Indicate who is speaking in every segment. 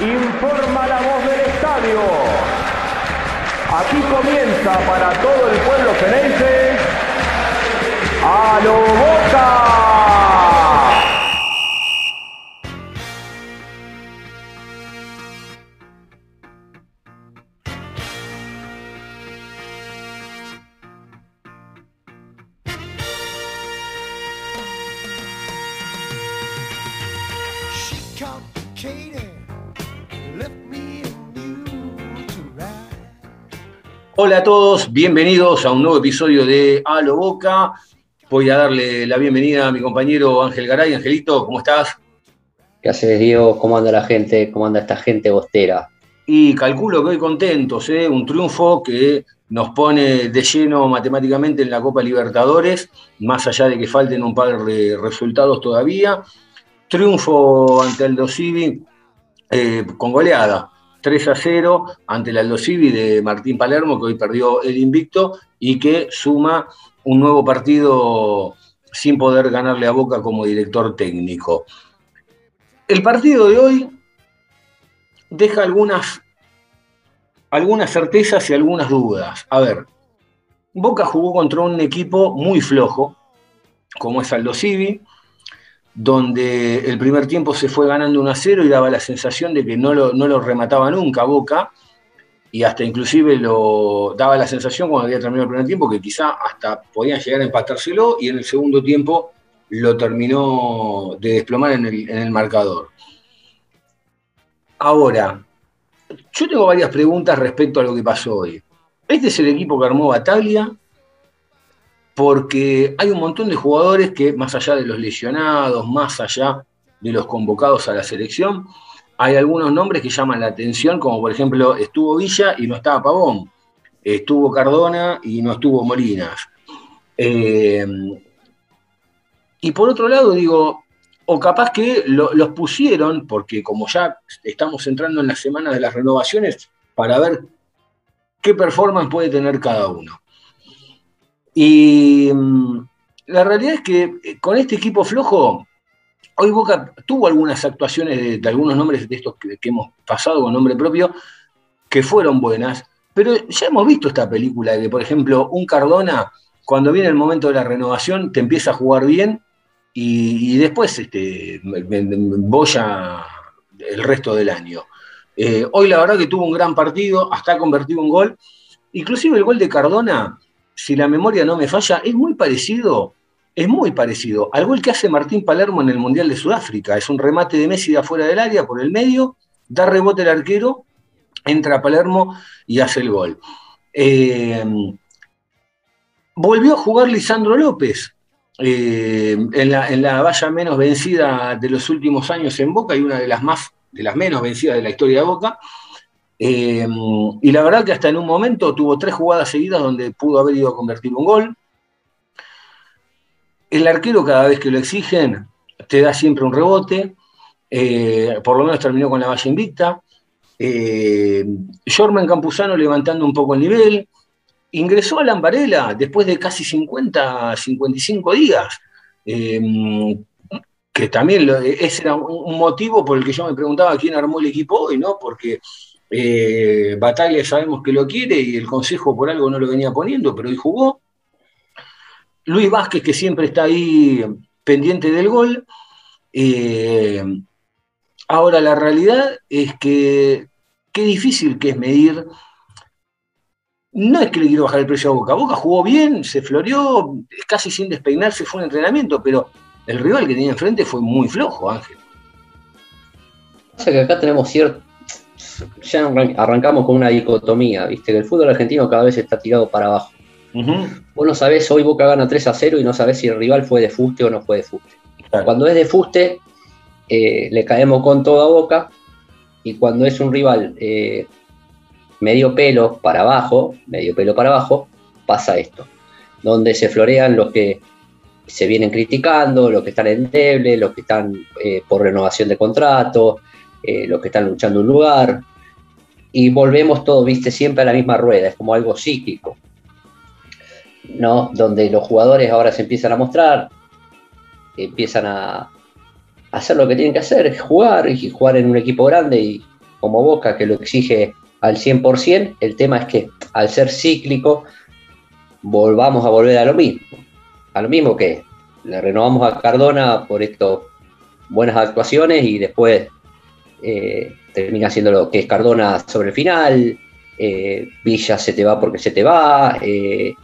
Speaker 1: informa la voz del estadio. Aquí comienza para todo el pueblo ceneice a lo boca.
Speaker 2: Hola a todos, bienvenidos a un nuevo episodio de A lo Boca. Voy a darle la bienvenida a mi compañero Ángel Garay. Angelito, ¿cómo estás?
Speaker 3: ¿Qué haces, Diego? ¿Cómo anda la gente? ¿Cómo anda esta gente bostera?
Speaker 2: Y calculo que hoy contentos, ¿eh? un triunfo que nos pone de lleno matemáticamente en la Copa Libertadores, más allá de que falten un par de resultados todavía. Triunfo ante el Civi eh, con goleada, 3 a 0 ante el Aldo Civi de Martín Palermo, que hoy perdió el invicto y que suma un nuevo partido sin poder ganarle a Boca como director técnico. El partido de hoy deja algunas, algunas certezas y algunas dudas. A ver, Boca jugó contra un equipo muy flojo, como es Aldo Civi, donde el primer tiempo se fue ganando 1 a 0 y daba la sensación de que no lo, no lo remataba nunca Boca, y hasta inclusive lo daba la sensación cuando había terminado el primer tiempo que quizá hasta podían llegar a empatárselo y en el segundo tiempo lo terminó de desplomar en el, en el marcador. Ahora, yo tengo varias preguntas respecto a lo que pasó hoy. Este es el equipo que armó Bataglia, porque hay un montón de jugadores que, más allá de los lesionados, más allá de los convocados a la selección, hay algunos nombres que llaman la atención, como por ejemplo estuvo Villa y no estaba Pavón, estuvo Cardona y no estuvo Molinas. Eh, y por otro lado, digo, o capaz que lo- los pusieron, porque como ya estamos entrando en la semana de las renovaciones, para ver qué performance puede tener cada uno. Y mm, la realidad es que eh, con este equipo flojo, hoy Boca tuvo algunas actuaciones de, algunos nombres de estos que, hemos pasado con nombre propio, que fueron buenas, pero ya hemos visto esta película de por ejemplo, un Cardona, cuando viene el momento de la renovación, te empieza a jugar bien y, y después este, boya el resto del año. Eh, hoy la verdad que tuvo un gran partido, hasta ha convertido un gol. Inclusive el gol de Cardona, si la memoria no me falla, es muy parecido, es muy parecido al gol que hace Martín Palermo en el Mundial de Sudáfrica. Es un remate de Messi de afuera del área, por el medio, da rebote el arquero, entra Palermo y hace el gol. Eh, volvió a jugar Lisandro López. eh, en, la, en la valla menos vencida de los últimos años en Boca y una de las más, de las menos vencidas de la historia de Boca. Eh, y la verdad que hasta en un momento tuvo tres jugadas seguidas donde pudo haber ido a convertir un gol. El arquero cada vez que lo exigen te da siempre un rebote. eh, por lo menos terminó con la valla invicta. Eh, Jorman Campuzano levantando un poco el nivel. Ingresó a Lambarela después de casi 50, 55 días. Eh, que también ese era un motivo por el que yo me preguntaba quién armó el equipo hoy, ¿no? Porque eh, sabemos que lo quiere y el Consejo por algo no lo venía poniendo, pero hoy jugó. Luis Vázquez, que siempre está ahí pendiente del gol. Eh, ahora, la realidad es que qué difícil que es medir. No es que le quiero bajar el precio a Boca. Boca jugó bien, se floreó, casi sin despeinarse, fue un entrenamiento, pero el rival que tenía enfrente fue muy flojo, Ángel.
Speaker 3: Pasa que acá tenemos cierto. Ya arran- arrancamos con una dicotomía, ¿viste? Que el fútbol argentino cada vez está tirado para abajo.
Speaker 2: Ujú.
Speaker 3: Vos no sabés, hoy Boca gana 3 a 0 y no sabés si el rival fue de fuste o no fue de fuste.
Speaker 2: Claro.
Speaker 3: Cuando es de fuste, eh, le caemos con toda Boca. Y cuando es un rival eh, medio pelo para abajo, medio pelo para abajo, pasa esto. Donde se florean los que se vienen criticando, los que están endebles, los que están eh, por renovación de contrato, eh, los que están luchando un lugar. Y volvemos todo, viste, siempre a la misma rueda, es como algo cíclico. ¿no? Donde los jugadores ahora se empiezan a mostrar, empiezan a hacer lo que tienen que hacer, jugar y jugar en un equipo grande y, como Boca, que lo exige al 100%, el tema es que al ser cíclico, volvamos a volver a lo mismo. A lo mismo que le renovamos a Cardona por estas buenas actuaciones y después eh, termina siendo lo que es Cardona sobre el final, eh, Villa se te va porque se te va, eh,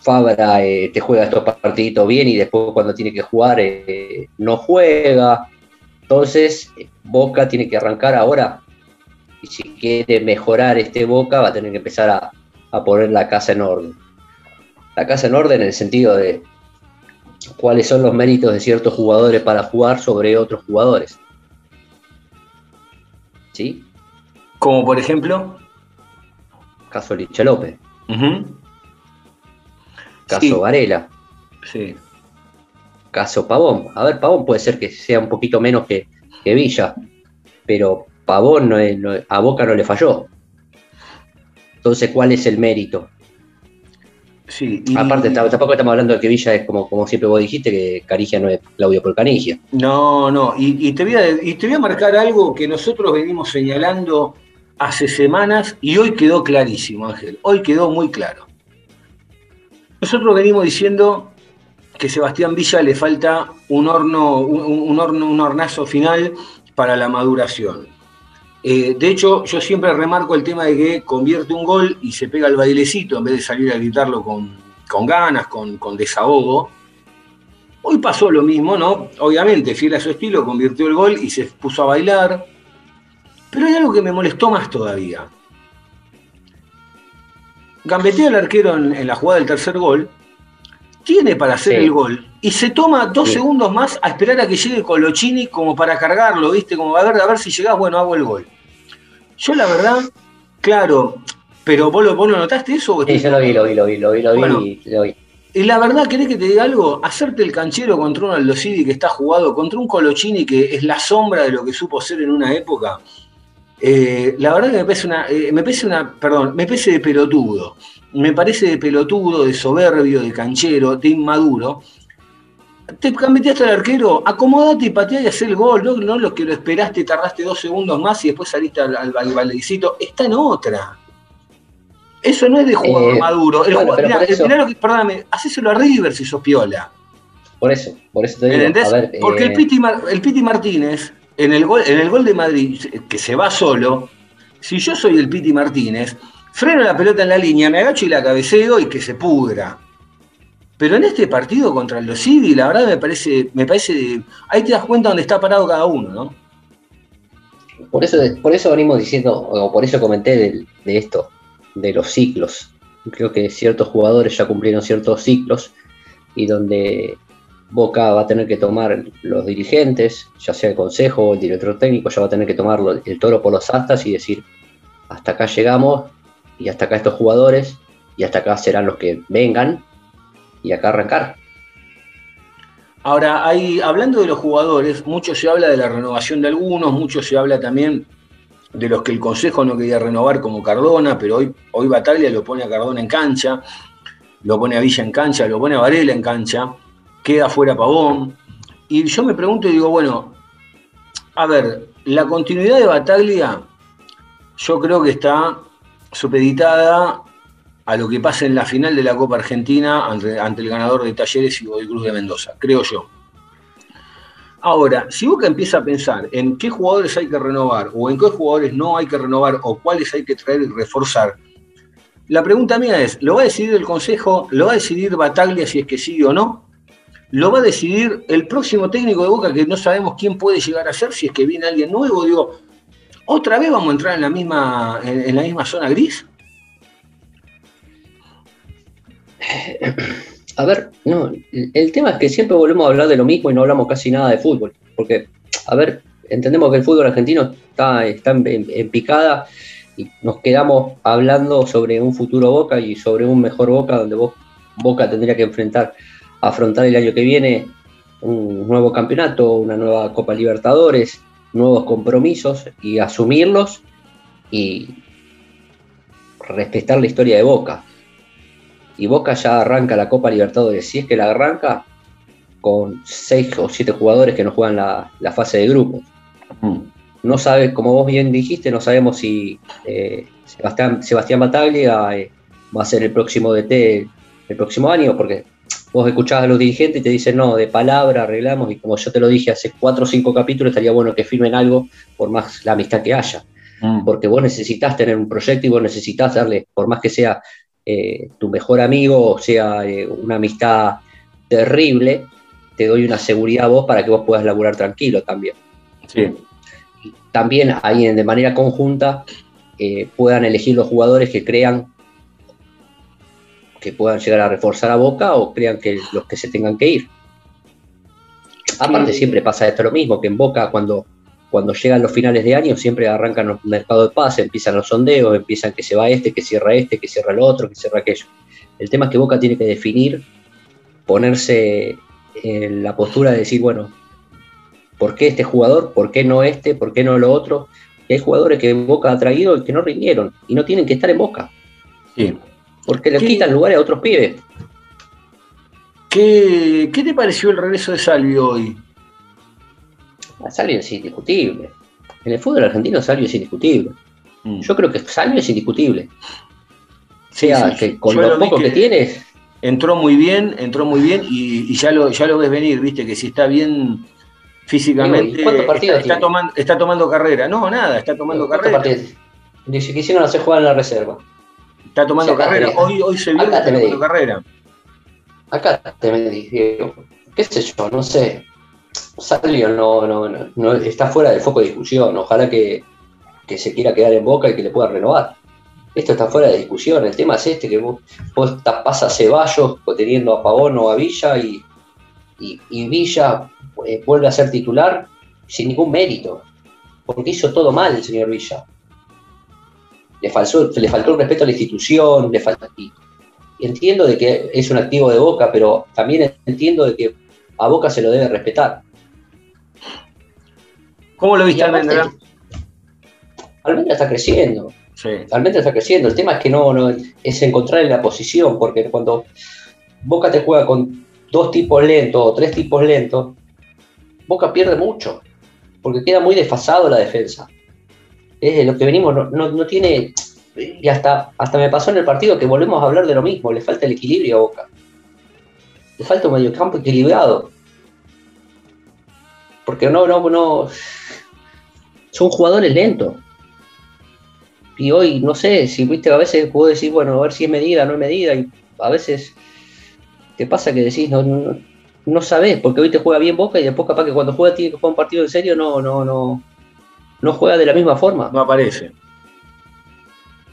Speaker 3: Fabra te juega estos partiditos bien y después cuando tiene que jugar no juega. Entonces, Boca tiene que arrancar ahora y si quiere mejorar este Boca va a tener que empezar a, a poner la casa en orden. La casa en orden en el sentido de cuáles son los méritos de ciertos jugadores para jugar sobre otros jugadores. ¿Sí?
Speaker 2: Como por ejemplo.
Speaker 3: Caso Licha López. Caso Varela.
Speaker 2: Sí.
Speaker 3: Caso Pavón. A ver, Pavón puede ser que sea un poquito menos que, Villa, pero Pavón no a Boca no le falló. Entonces, ¿cuál es el mérito?
Speaker 2: Sí,
Speaker 3: Aparte, tampoco estamos hablando de que Villa es como, como siempre vos dijiste, que Carigia no es Claudio Polcanigia.
Speaker 2: No, no, y, te voy a, y te voy a marcar algo que nosotros venimos señalando hace semanas y hoy quedó clarísimo, Ángel. Hoy quedó muy claro. Nosotros venimos diciendo que Sebastián Villa le falta un horno, un, horno, un hornazo final para la maduración. Eh, de hecho, yo siempre remarco el tema de que convierte un gol y se pega el bailecito en vez de salir a gritarlo con, ganas, con, con, desahogo. Hoy pasó lo mismo, ¿no? Obviamente, fiel a su estilo, convirtió el gol y se puso a bailar. Pero hay algo que me molestó más todavía. Gambetea al arquero en, la jugada del tercer gol, tiene para hacer el gol y se toma dos segundos más a esperar a que llegue Colochini como para cargarlo, ¿viste? Como a ver, a ver si llegás, bueno, hago el gol. Yo la verdad, claro, pero vos lo, notaste eso.
Speaker 3: Sí, yo lo vi, lo vi, lo vi, lo vi, lo vi, lo vi.
Speaker 2: Y la verdad, ¿querés que te diga algo? Hacerte el canchero contra un Aldo que está jugado, contra un Colochini que es la sombra de lo que supo ser en una época, eh, la verdad que me parece una, eh, me parece una, perdón, me parece de pelotudo. Me parece de pelotudo, de soberbio, de canchero, de inmaduro. Te cambiaste al arquero, acomodate y patea y haz el gol. No, no lo que lo esperaste, tardaste dos segundos más y después saliste al, al, Está en otra. Eso no es de jugador eh, maduro. El jugador, que, perdóname, hacéselo a River si sos piola.
Speaker 3: Por eso, por eso te digo.
Speaker 2: Porque el, Piti, el Piti Martínez en el, gol, en el gol de Madrid, que se va solo, si yo soy el Piti Martínez, freno la pelota en la línea, me agacho y la cabeceo y que se pudra. Pero en este partido contra el Civil, la verdad me parece, me parece, ahí te das cuenta dónde está parado cada uno, ¿no?
Speaker 3: Por eso, por eso venimos diciendo, o por eso comenté de esto, de los ciclos. Creo que ciertos jugadores ya cumplieron ciertos ciclos y donde Boca va a tener que tomar los dirigentes, ya sea el consejo o el director técnico, ya va a tener que tomar el toro por los astas y decir, hasta acá llegamos y hasta acá estos jugadores y hasta acá serán los que vengan y acá arrancar.
Speaker 2: Ahora, hablando de los jugadores, mucho se habla de la renovación de algunos, mucho se habla también de los que el Consejo no quería renovar como Cardona, pero hoy, hoy Bataglia lo pone a Cardona en cancha, lo pone a Villa en cancha, lo pone a Varela en cancha queda fuera Pavón. Y yo me pregunto y digo, bueno, a ver, la continuidad de Bataglia yo creo que está supeditada a lo que pasa en la final de la Copa Argentina ante, el ganador de Talleres y Godoy Cruz de Mendoza, creo yo. Ahora, si Boca empieza a pensar en qué jugadores hay que renovar o en qué jugadores no hay que renovar o cuáles hay que traer y reforzar, la pregunta mía es, ¿lo va a decidir el Consejo? ¿Lo va a decidir Bataglia si es que sigue o no? Lo va a decidir el próximo técnico de Boca, que no sabemos quién puede llegar a ser, si es que viene alguien nuevo. Digo, ¿otra vez vamos a entrar en la misma, en, la misma zona gris?
Speaker 3: A ver, no, el tema es que siempre volvemos a hablar de lo mismo y no hablamos casi nada de fútbol. Porque, a ver, entendemos que el fútbol argentino está, está en, picada y nos quedamos hablando sobre un futuro Boca y sobre un mejor Boca donde Boca tendría que enfrentar afrontar el año que viene un nuevo campeonato, una nueva Copa Libertadores, nuevos compromisos y asumirlos y respetar la historia de Boca. Y Boca ya arranca la Copa Libertadores, si es que la arranca, con seis o siete jugadores que no juegan la, fase de grupos. no sabe, como vos bien dijiste, no sabemos si eh, Sebastián, Sebastián Bataglia eh, va a ser el próximo DT el próximo año, porque vos escuchás a los dirigentes y te dicen, no, de palabra arreglamos, y como yo te lo dije hace cuatro o cinco capítulos, estaría bueno que firmen algo por más la amistad que haya.
Speaker 2: Mm.
Speaker 3: Porque vos necesitas tener un proyecto y vos necesitas darle, por más que sea eh, tu mejor amigo o sea eh, una amistad terrible, te doy una seguridad a vos para que vos puedas laburar tranquilo también.
Speaker 2: Sí.
Speaker 3: Y también ahí de manera conjunta eh, puedan elegir los jugadores que crean que puedan llegar a reforzar a Boca o crean que los que se tengan que ir. Aparte
Speaker 2: Sí.
Speaker 3: siempre pasa esto lo mismo, que en Boca cuando, cuando llegan los finales de año siempre arrancan los mercados de pase, empiezan los sondeos, empiezan que se va este, que cierra este, que cierra el otro, que cierra aquello. El tema es que Boca tiene que definir, ponerse en la postura de decir, bueno, ¿por qué este jugador? ¿Por qué no este? ¿Por qué no lo otro? Y hay jugadores que Boca ha traído y que no rindieron y no tienen que estar en Boca,
Speaker 2: sí.
Speaker 3: Porque le
Speaker 2: ¿Qué?
Speaker 3: quitan lugares a otros pibes.
Speaker 2: ¿Qué, qué te pareció el regreso de Salvio hoy?
Speaker 3: Salvio es indiscutible. En el fútbol argentino Salvio es indiscutible.
Speaker 2: Mm.
Speaker 3: Yo creo que Salvio es indiscutible. O sea,
Speaker 2: sí,
Speaker 3: que con lo poco que,
Speaker 2: que-
Speaker 3: tienes,
Speaker 2: Entró muy bien, entró muy bien y, y ya, lo, ya lo ves venir, viste, que si está bien físicamente,
Speaker 3: Digo, ¿y cuántos partidos
Speaker 2: está, está tomando, está tomando carrera. No, nada, está tomando
Speaker 3: ¿cuántos
Speaker 2: carrera.
Speaker 3: partidos? Dice que hicieron hacer jugar en la reserva.
Speaker 2: Está tomando
Speaker 3: Sí,
Speaker 2: carrera. Hoy, hoy se vio que está tomando carrera.
Speaker 3: Acá te me digo, qué sé yo, no sé. Salvio no, no, no, no- está fuera del foco de discusión. Ojalá que, que se quiera quedar en boca y que le pueda renovar. Esto está fuera de discusión. El tema es este, que vos, vos a Ceballos teniendo a Pavón o a Villa y, y, y Villa eh, vuelve a ser titular sin ningún mérito. Porque hizo todo mal el señor Villa. Le, faltó le faltó el respeto a la institución, le faltó, y, entiendo de que es un activo de Boca, pero también entiendo de que a Boca se lo debe respetar.
Speaker 2: ¿Cómo lo viste, Almendra?
Speaker 3: Almendra está creciendo,
Speaker 2: Sí.
Speaker 3: Almendra está creciendo. El tema es que no, no es encontrarle la posición, porque cuando Boca te juega con dos tipos lentos o tres tipos lentos, Boca pierde mucho, porque queda muy desfasado la defensa. Es de lo que venimos, no, no- no tiene. Y hasta, hasta me pasó en el partido que volvemos a hablar de lo mismo, le falta el equilibrio a Boca. Le falta un mediocampo equilibrado. Porque no, no, no. Son jugadores lentos. Y hoy, no sé, si viste, a veces puedo decir, bueno, a ver si es medida, no es medida, y a veces te pasa que decís, no, no, no sabés, porque hoy te juega bien Boca y después capaz que cuando juega tiene que jugar un partido en serio, no, no, no, no juega de la misma forma,
Speaker 2: No aparece.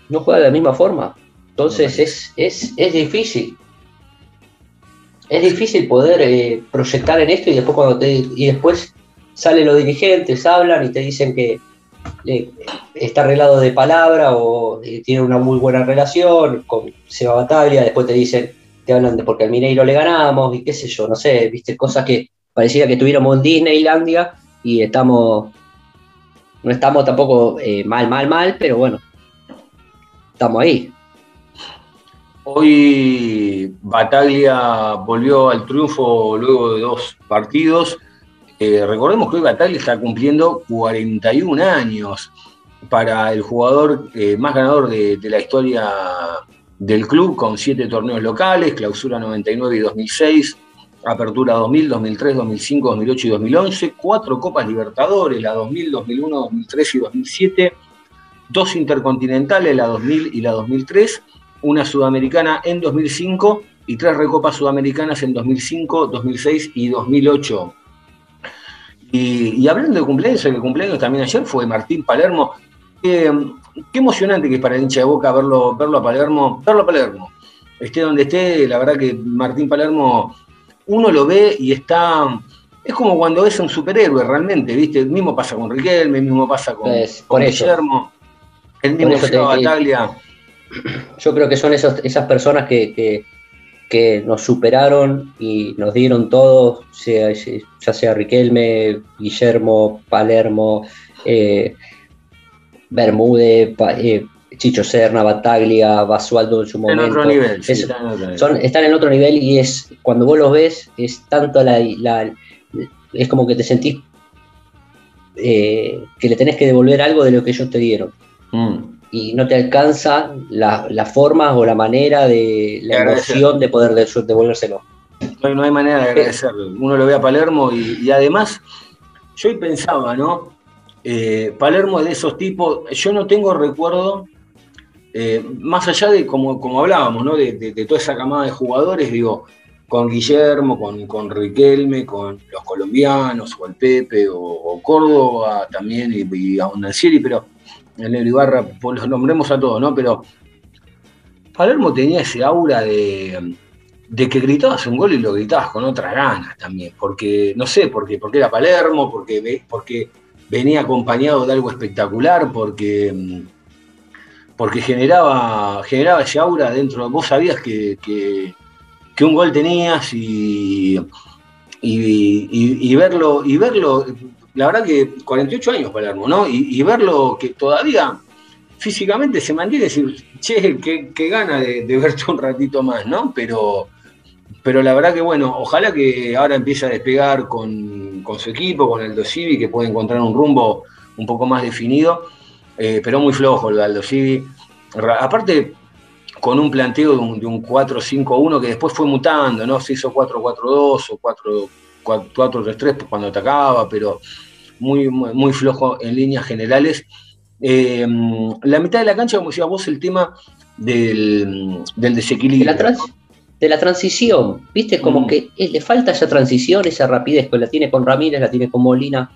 Speaker 3: no juega de la misma forma. Entonces
Speaker 2: No
Speaker 3: es, es, es difícil. Es difícil poder eh, proyectar en esto y después cuando te, y después salen los dirigentes, hablan y te dicen que eh, está arreglado de palabra o eh, tiene una muy buena relación con Seba Bataglia, después te dicen, te hablan de porque al Mineiro le ganamos y qué sé yo, no sé, viste, cosas que parecía que estuviéramos en Disneylandia y estamos, no estamos tampoco eh, mal, mal, mal, pero bueno, estamos ahí.
Speaker 2: Hoy Bataglia volvió al triunfo luego de dos partidos. Eh, recordemos que hoy Bataglia está cumpliendo 41 años para el jugador eh, más ganador de, de la historia del club, con siete torneos locales, clausura 99 y 2006, apertura 2000, 2003, 2005, 2008 y 2011, cuatro Copas Libertadores, la 2000, 2001, 2003 y 2007, dos intercontinentales, la 2000 y la 2003, una sudamericana en 2005 y tres recopas sudamericanas en 2005, 2006 y 2008. Y, hablando de cumpleaños, el cumpleaños también ayer fue Martín Palermo. Eh, qué emocionante que es para el hincha de Boca verlo, verlo a Palermo, verlo a Palermo. Esté donde esté, la verdad que Martín Palermo, uno lo ve y está. Es como cuando es un superhéroe realmente, ¿viste? El mismo pasa con Riquelme, el mismo pasa con,
Speaker 3: Pues.
Speaker 2: Guillermo, el mismo Seba Bataglia.
Speaker 3: Yo creo que son esos, esas personas que, que- que nos superaron y nos dieron todo, sea, ya sea Riquelme, Guillermo, Palermo, eh, Bermúdez, eh, Chicho Serna, Bataglia, Basualdo en su
Speaker 2: En
Speaker 3: momento.
Speaker 2: otro nivel, sí,
Speaker 3: Es-
Speaker 2: está en otro nivel.
Speaker 3: son, están en otro nivel y es cuando vos los ves, es tanto la, la- es como que te sentís eh, que le tenés que devolver algo de lo que ellos te dieron.
Speaker 2: Mm.
Speaker 3: Y no te alcanza la, la forma o la manera de la emoción de poder de- devolvérselo.
Speaker 2: No hay, no hay manera de agradecerle. Uno lo ve a Palermo y, y además, yo hoy pensaba, ¿no? Eh, Palermo es de esos tipos, yo no tengo recuerdo, eh, más allá de como, como hablábamos, ¿no? De, toda esa camada de jugadores, digo, con Guillermo, con, con Riquelme, con los colombianos, o el Pepe, o, Córdoba también, y, y a Unancieri, pero el Ibarra, pues los nombremos a todos, ¿no? Pero Palermo tenía ese aura de, de que gritabas un gol y lo gritabas con otras ganas también, porque, no sé, porque, porque era Palermo, porque, porque venía acompañado de algo espectacular, porque, mm, porque generaba, generaba ese aura dentro, vos sabías que, que- un gol tenías y, y, verlo, y verlo, la verdad que 48 años Palermo, ¿no? Y, verlo que todavía físicamente se mantiene, decir, che, qué, qué gana de, verte un ratito más, ¿no? Pero, pero la verdad que bueno, ojalá que ahora empiece a despegar con, con su equipo, con Aldo Civi, que puede encontrar un rumbo un poco más definido, eh, pero muy flojo el Aldo Civi. Aparte, con un planteo de un, de un 4-5-1 que después fue mutando, ¿no? Se hizo 4-4-2 o 4 4-3-3 cuando atacaba, pero muy, muy, muy flojo en líneas generales. Eh, la mitad de la cancha, como decías vos, el tema del, del
Speaker 3: De
Speaker 2: desequilibrio.
Speaker 3: la, trans- de la transición, ¿viste? Como
Speaker 2: Mm.
Speaker 3: que eh, le falta esa transición, esa rapidez, que la tiene con Ramírez, la tiene con Molina,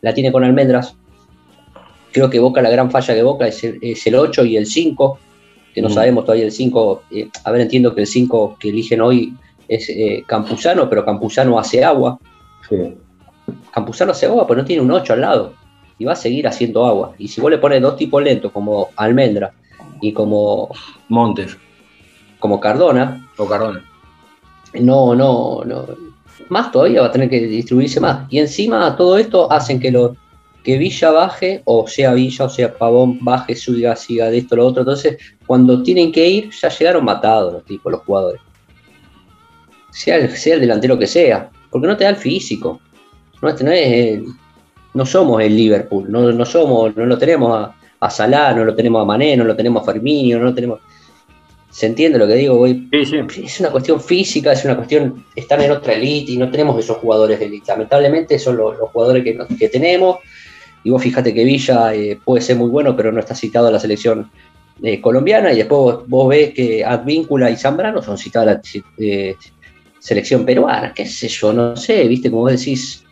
Speaker 3: la tiene con Almendras. Creo que Boca, la gran falla de Boca es el, es el 8 y el 5, que no
Speaker 2: Mm.
Speaker 3: sabemos todavía el 5. eh, a ver, entiendo que el 5 que eligen hoy es eh, Campuzano, pero Campuzano hace agua.
Speaker 2: Sí.
Speaker 3: Campuzano hace agua, pero no tiene un 8 al lado. Y va a seguir haciendo agua. Y si vos le pones dos tipos lentos, como Almendra y como,
Speaker 2: Montes
Speaker 3: como Cardona,
Speaker 2: o Cardona.
Speaker 3: no, no, no. Más todavía va a tener que distribuirse más. Y encima todo esto hacen que lo que Villa baje, o sea Villa, o sea Pavón, baje, suba, siga de esto, lo otro. Entonces, cuando tienen que ir, ya llegaron matados los tipos, los jugadores. Sea el, sea el delantero que sea. Porque no te da el físico. No, no es el- no somos el Liverpool, no, no somos, no lo tenemos a, a Salah, no lo tenemos a Mané, no lo tenemos a Firmino, no lo tenemos. ¿Se entiende lo que digo? Voy
Speaker 2: Sí, sí.
Speaker 3: es una cuestión física, es una cuestión, están en otra elite y no tenemos esos jugadores de elite. Lamentablemente son los, los jugadores que, que tenemos. Y vos fíjate que Villa eh, puede ser muy bueno, pero no está citado a la selección eh, colombiana. Y después vos, vos ves que Advíncula y Zambrano son citados a la eh, selección peruana. ¿Qué sé yo? No sé, viste, como vos decís.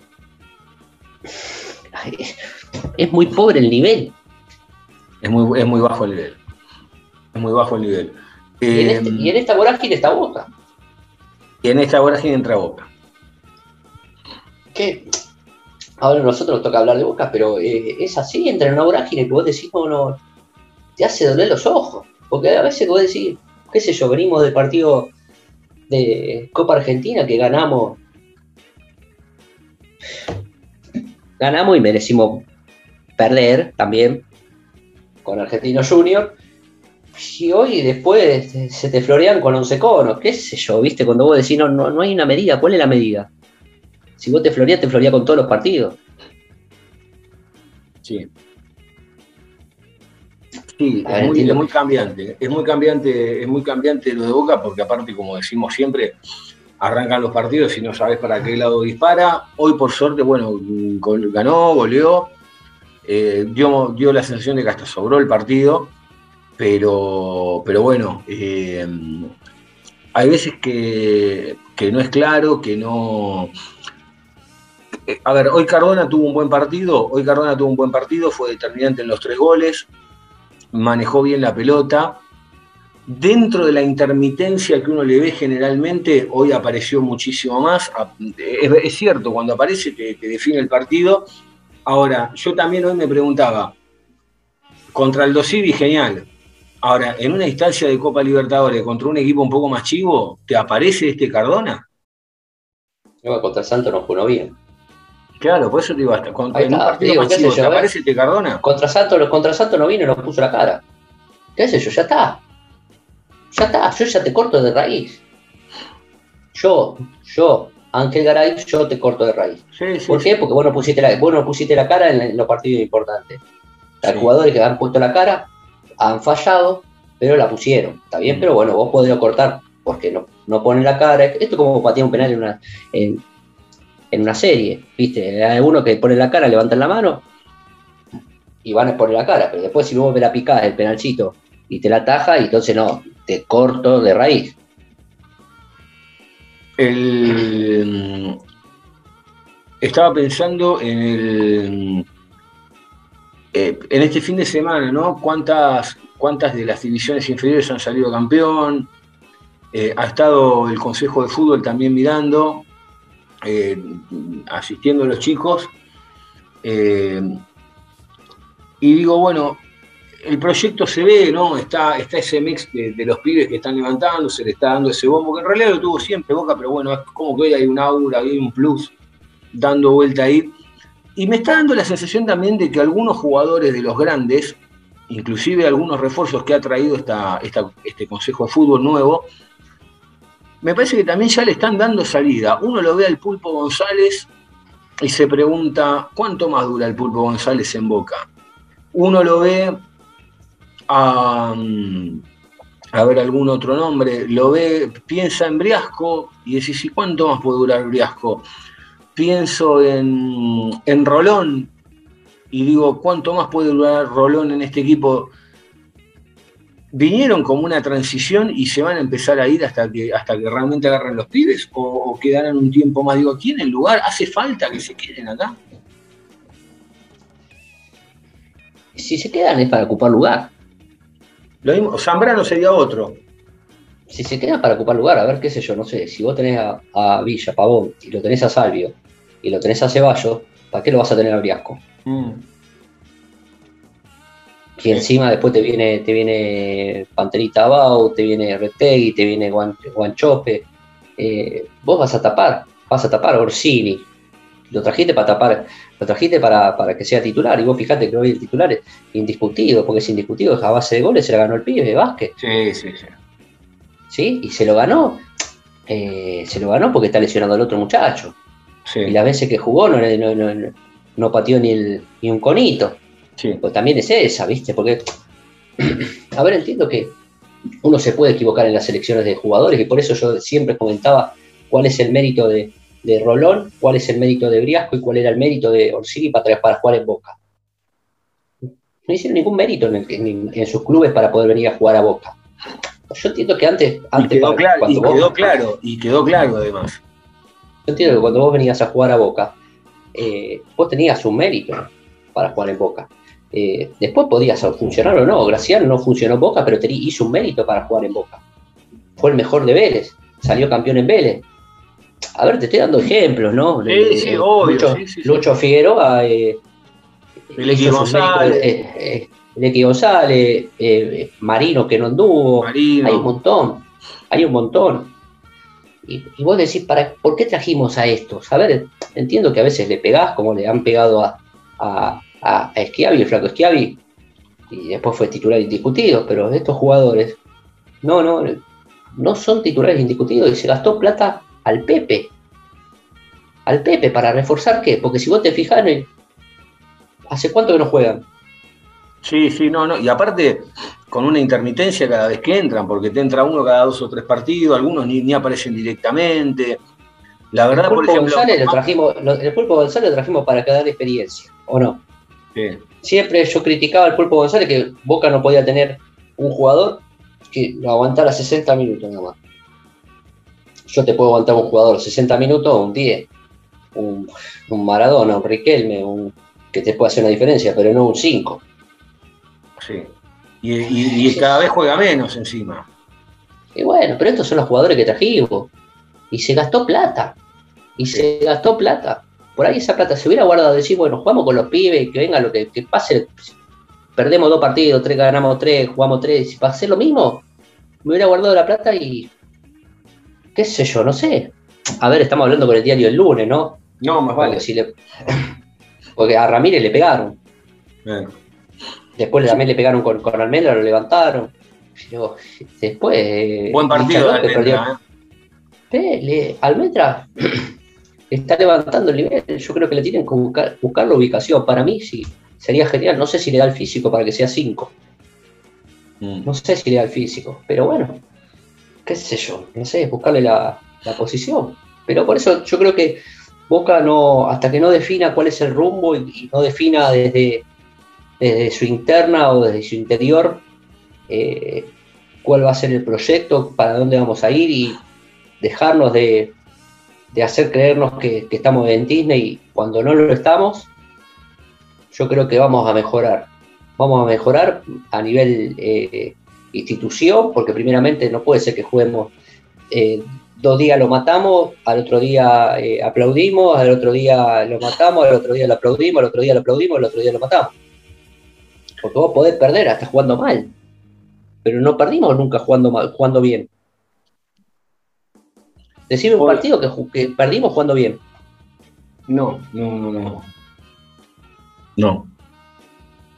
Speaker 3: Ay, es muy pobre el nivel.
Speaker 2: Es muy, es muy bajo el nivel. Es muy bajo el nivel.
Speaker 3: Y en, este- y en esta vorágine está Boca.
Speaker 2: y en esta vorágine entra Boca.
Speaker 3: que ahora nosotros nos toca hablar de Boca, pero eh, es así, entra en una vorágine que vos decís, no, no, te hace doler los ojos. Porque a veces vos decís, qué sé yo, venimos del partido de Copa Argentina que ganamos. Ganamos y merecimos perder también con Argentino Junior. Y hoy después se te florean con 11 conos, qué sé yo, viste, cuando vos decís, no, no, no hay una medida, ¿cuál es la medida? Si vos te floreás, te floreás con todos los partidos.
Speaker 2: Sí. Sí, es muy,
Speaker 3: entiendo.
Speaker 2: es muy cambiante. Es muy cambiante, es muy cambiante lo de Boca, porque aparte, como decimos siempre, arrancan los partidos y no sabes para qué lado dispara. Hoy, por suerte, bueno, ganó, goleó. eh, dio, dio la sensación de que hasta sobró el partido. Pero, pero bueno, eh, hay veces que, que no es claro, que no. Eh, A ver, hoy Cardona tuvo un buen partido, hoy Cardona tuvo un buen partido, fue determinante en los tres goles, manejó bien la pelota. Dentro de la intermitencia que uno le ve generalmente, hoy apareció muchísimo más. Es, cierto, cuando aparece te, te define el partido. Ahora, yo también hoy me preguntaba, contra el Dosivi, genial. Ahora, en una instancia de Copa Libertadores contra un equipo un poco más chivo, ¿te aparece este Cardona?
Speaker 3: No, contra Santos no jugó bien.
Speaker 2: Claro, por eso te iba hasta. Contra,
Speaker 3: Ahí
Speaker 2: en un partido
Speaker 3: digo,
Speaker 2: ¿te aparece este Cardona?
Speaker 3: Contra Santos, contra Santos no vino y nos puso la cara. ¿Qué sé yo? Ya está. Ya está, yo ya te corto de raíz. Yo, yo, Ángel Garay, yo te corto de raíz.
Speaker 2: Sí, sí,
Speaker 3: ¿Por qué? Porque vos no pusiste la, vos no pusiste la cara en, en los partidos importantes. Hay
Speaker 2: Sí.
Speaker 3: jugadores que han puesto la cara, han fallado, pero la pusieron. Está bien,
Speaker 2: Mm.
Speaker 3: pero bueno, vos podés cortar porque no, no ponen la cara. Esto es como patear un penal en una, en, en una serie. ¿Viste? Hay uno que pone la cara, levantan la mano y van a poner la cara. Pero después, si vos me la picás el penalcito y te la ataja, y entonces no, te corto de raíz.
Speaker 2: Estaba pensando en el eh, en este fin de semana, ¿no? ¿Cuántas, cuántas de las divisiones inferiores han salido campeón? Eh, ha estado el Consejo de Fútbol también mirando, eh, asistiendo a los chicos. Eh, y digo, bueno, el proyecto se ve, ¿no? Está, está ese mix de, los pibes que están levantando, se le está dando ese bombo, que en realidad lo tuvo siempre Boca, pero bueno, es como que hoy hay un aura, hay un plus dando vuelta ahí. Y me está dando la sensación también de que algunos jugadores de los grandes, inclusive algunos refuerzos que ha traído esta- este Consejo de Fútbol nuevo, me parece que también ya le están dando salida. Uno lo ve al Pulpo González y se pregunta, ¿cuánto más dura el Pulpo González en Boca? Uno lo ve a, mm, a ver algún otro nombre, lo ve, piensa en Briasco y decís, ¿y cuánto más puede durar Briasco? Pienso en, en Rolón y digo, ¿cuánto más puede durar Rolón en este equipo? ¿Vinieron como una transición y se van a empezar a ir hasta que, hasta que realmente agarren los pibes? ¿O, o quedarán un tiempo más? Digo, ¿quién el lugar? ¿Hace falta que se queden acá?
Speaker 3: Si se quedan es para ocupar lugar.
Speaker 2: Lo mismo, Zambrano sería otro.
Speaker 3: Si se quedan para ocupar lugar, a ver, qué sé yo, no sé, si vos tenés a, a Villa, Pavón, y lo tenés a Salvio, y lo tenés a Ceballos, ¿para qué lo vas a tener a Briasco? Y encima después te viene, te viene Panterita Bau, te viene Retegui, te viene Guan- Guanchope. Eh, vos vas a tapar, vas a tapar a Orsini. Lo trajiste para tapar, lo trajiste para, para que sea titular. Y vos fijate que hoy el titular es indiscutido, porque es indiscutido, a base de goles se la ganó el pibe, Vázquez.
Speaker 2: Sí, sí, sí.
Speaker 3: ¿sí? Y se lo ganó. eh, se lo ganó porque está lesionado el otro muchacho.
Speaker 2: sí,
Speaker 3: Y las veces que jugó no, no, no, no- no pateó ni, el- ni un conito.
Speaker 2: Sí.
Speaker 3: Pues también es esa, ¿viste? Porque, a ver, entiendo que uno se puede equivocar en las selecciones de jugadores y por eso yo siempre comentaba cuál es el mérito de, de Rolón, cuál es el mérito de Briasco y cuál era el mérito de Orsini para, para jugar en Boca. No hicieron ningún mérito en, el- en- en sus clubes para poder venir a jugar a Boca. Yo entiendo que antes,
Speaker 2: Y
Speaker 3: antes
Speaker 2: quedó,
Speaker 3: cuando-
Speaker 2: claro, y
Speaker 3: cuando vos-
Speaker 2: quedó claro, y quedó claro además.
Speaker 3: Yo entiendo que cuando vos venías a jugar a Boca, eh, vos tenías un mérito para jugar en Boca. Eh, después podías funcionar o no. Graciano no funcionó en Boca, pero hizo un mérito para jugar en Boca. Fue el mejor de Vélez, salió campeón en Vélez. A ver, te estoy dando ejemplos, ¿no?
Speaker 2: Sí,
Speaker 3: Eh,
Speaker 2: sí, obvio,
Speaker 3: Lucho,
Speaker 2: sí.
Speaker 3: Lucho Figueroa, eh,
Speaker 2: El
Speaker 3: mérito,
Speaker 2: González.
Speaker 3: eh, eh, González, Marino que no anduvo.
Speaker 2: Marino.
Speaker 3: Hay un montón, hay un montón. Y, y vos decís, ¿para, ¿por qué trajimos a estos? A ver, entiendo que a veces le pegás, como le han pegado a, a, a, a Schiavi, el flaco Schiavi, y después fue titular indiscutido, pero estos jugadores, no, no, no son titulares indiscutidos y se gastó plata al Pepe. Al Pepe, ¿para reforzar qué? Porque si vos te fijas, en el- ¿hace cuánto que no juegan?
Speaker 2: Sí, sí, no, no. Y aparte, con una intermitencia cada vez que entran, porque te entra uno cada dos o tres partidos, algunos ni, ni aparecen directamente. La verdad,
Speaker 3: el
Speaker 2: por
Speaker 3: Pulpo
Speaker 2: ejemplo.
Speaker 3: González lo trajimos, el Pulpo González lo trajimos para que dar experiencia, ¿o no?
Speaker 2: Sí,
Speaker 3: Siempre yo criticaba al Pulpo González que Boca no podía tener un jugador que lo aguantara 60 minutos nada más. Yo te puedo aguantar un jugador 60 minutos, un 10, un, un Maradona, un Riquelme, un, que te puede hacer una diferencia, pero no un 5.
Speaker 2: sí. Y, y- y cada vez juega menos encima.
Speaker 3: Y bueno, pero estos son los jugadores que trajimos. Y se gastó plata. Y se gastó plata. Por ahí esa plata se hubiera guardado. Decir, bueno, jugamos con los pibes, que venga lo que, que pase. Perdemos dos partidos, tres ganamos tres, jugamos tres. Si para hacer lo mismo, me hubiera guardado la plata y. qué sé yo, no sé. A ver, estamos hablando con el diario el lunes, ¿no?
Speaker 2: No, más vale.
Speaker 3: Porque, si le- porque a Ramírez le pegaron. Después también le pegaron con, con Almendra, lo levantaron. Pero después.
Speaker 2: Buen partido de
Speaker 3: perdió-
Speaker 2: ¿eh?
Speaker 3: Pe- le- Almendra está levantando el nivel. Yo creo que le tienen que buscar, buscar la ubicación. Para mí sí, sería genial. No sé si le da el físico para que sea 5.
Speaker 2: Mm.
Speaker 3: No sé si le da el físico. Pero bueno, qué sé yo. No sé, buscarle la, la posición. Pero por eso yo creo que Boca no, hasta que no defina cuál es el rumbo y, y no defina desde, desde su interna o desde su interior eh, cuál va a ser el proyecto, para dónde vamos a ir y dejarnos de, de hacer creernos que, estamos en Disney cuando no lo estamos, yo creo que vamos a mejorar. Vamos a mejorar a nivel eh, institución, porque primeramente no puede ser que juguemos eh, dos días lo matamos, al otro día eh, aplaudimos, al otro día lo matamos, al otro día lo aplaudimos, al otro día lo aplaudimos, al otro día lo matamos. Porque vos podés perder hasta jugando mal, pero no perdimos nunca jugando mal, jugando bien. Decime un
Speaker 2: Por-
Speaker 3: partido que, perdimos jugando bien.
Speaker 2: No, no, no, no. No.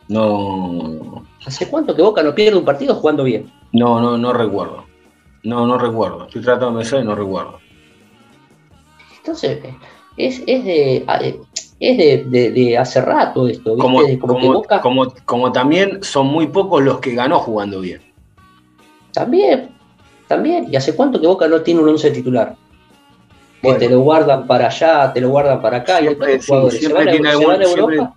Speaker 2: No.
Speaker 3: ¿Hace cuánto que Boca no pierde un partido jugando bien?
Speaker 2: No, no, no recuerdo. No, no recuerdo. Estoy tratando de pensar y no recuerdo.
Speaker 3: Entonces, es, es de es de, de- de hace rato esto, ¿viste?
Speaker 2: Como,
Speaker 3: De como que
Speaker 2: como,
Speaker 3: Boca
Speaker 2: como, como también son muy pocos los que ganó jugando bien.
Speaker 3: también, también. ¿Y hace cuánto que Boca no tiene un once titular? Que
Speaker 2: Bueno.
Speaker 3: te lo guardan para allá, te lo guardan para acá. y
Speaker 2: Siempre, sí,
Speaker 3: jugadores
Speaker 2: tiene
Speaker 3: se
Speaker 2: algún-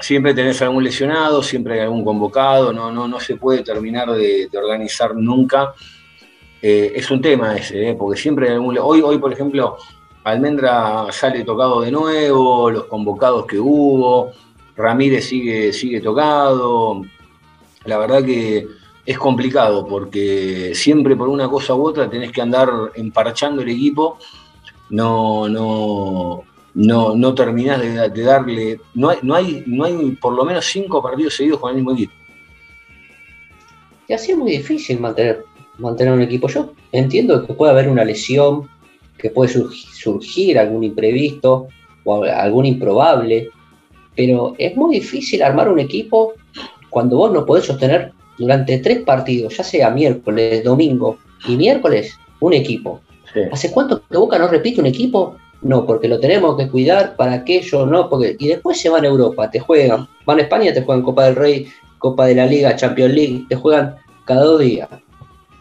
Speaker 2: siempre- tenés algún lesionado, siempre hay algún convocado, no, no, no se puede terminar de, de organizar nunca. Eh, es un tema ese, eh, porque siempre hay algún. Hoy, hoy, por ejemplo, Almendra sale tocado de nuevo, los convocados que hubo, Ramírez sigue, sigue tocado. La verdad que es complicado porque siempre por una cosa u otra tenés que andar emparchando el equipo. No, no, no, no terminás de, darle. No hay, no, hay, no hay por lo menos cinco partidos seguidos con el mismo equipo.
Speaker 3: Y así es muy difícil mantener, mantener un equipo. Yo entiendo que puede haber una lesión, que puede surgi- surgir algún imprevisto o algún improbable, pero es muy difícil armar un equipo cuando vos no podés sostener durante tres partidos, ya sea miércoles, domingo y miércoles, un equipo.
Speaker 2: Sí.
Speaker 3: ¿Hace cuánto que Boca no repite un equipo? No, porque lo tenemos que cuidar para aquello, no, porque. Y después se van a Europa, te juegan, van a España, te juegan Copa del Rey, Copa de la Liga, Champions League, te juegan cada dos días.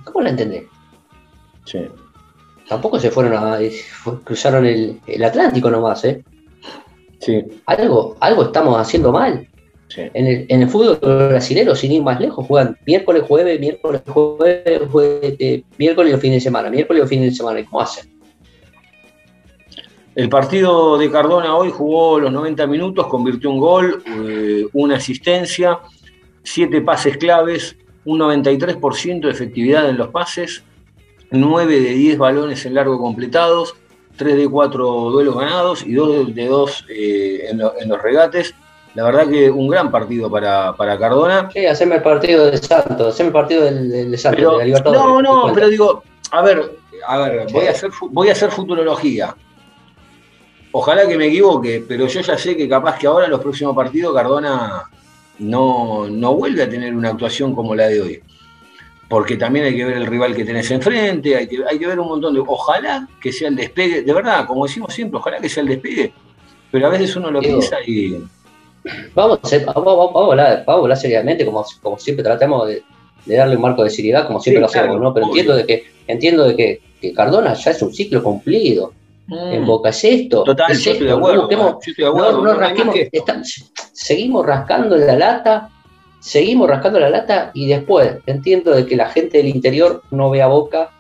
Speaker 3: ¿Cómo la entendés?
Speaker 2: Sí.
Speaker 3: Tampoco se fueron a. fue- cruzaron el, el Atlántico nomás, ¿eh?
Speaker 2: Sí,
Speaker 3: Algo, algo estamos haciendo mal.
Speaker 2: Sí.
Speaker 3: En el, en el fútbol brasileño, sin ir más lejos, juegan miércoles, jueves, miércoles, jueves, jueves, eh, miércoles los fines de semana, miércoles los fines de semana. ¿Y cómo hacen?
Speaker 2: El partido de Cardona hoy jugó los 90 minutos, convirtió un gol, eh, una asistencia, siete pases claves, un 93% de efectividad en los pases, 9 de 10 balones en largo completados, 3 de 4 duelos ganados y 2 de 2 en, lo- en los regates. La verdad que un gran partido para, para Cardona.
Speaker 3: Sí, hacerme el partido de Santos, hacerme el partido del, del- de Santos,
Speaker 2: Pero,
Speaker 3: de la Libertadores.
Speaker 2: no,
Speaker 3: ¿te
Speaker 2: no, pero digo, a ver, a ver, voy a hacer, voy a hacer futurología. Ojalá que me equivoque, pero yo ya sé que capaz que ahora en los próximos partidos Cardona no, no vuelve a tener una actuación como la de hoy. Porque también hay que ver el rival que tenés enfrente, hay que, hay que ver un montón de. Ojalá que sea el despegue, de verdad, como decimos siempre, ojalá que sea el despegue. Pero a veces uno lo piensa y.
Speaker 3: Vamos vamos, vamos- vamos a hablar, vamos a hablar seriamente, como, como siempre tratamos de, de darle un marco de seriedad, como siempre
Speaker 2: Sí,
Speaker 3: lo hacemos,
Speaker 2: claro,
Speaker 3: ¿no? Pero
Speaker 2: obvio.
Speaker 3: entiendo de que, entiendo de que, que Cardona ya es un ciclo cumplido. En Boca es esto.
Speaker 2: Mm. Total,
Speaker 3: es
Speaker 2: yo estoy de
Speaker 3: esto, no
Speaker 2: acuerdo.
Speaker 3: busquemos-
Speaker 2: yo estoy de acuerdo,
Speaker 3: no, no
Speaker 2: no hay más
Speaker 3: rasquemos, seguimos rascando la lata, seguimos rascando la lata y después entiendo de que la gente del interior no ve a Boca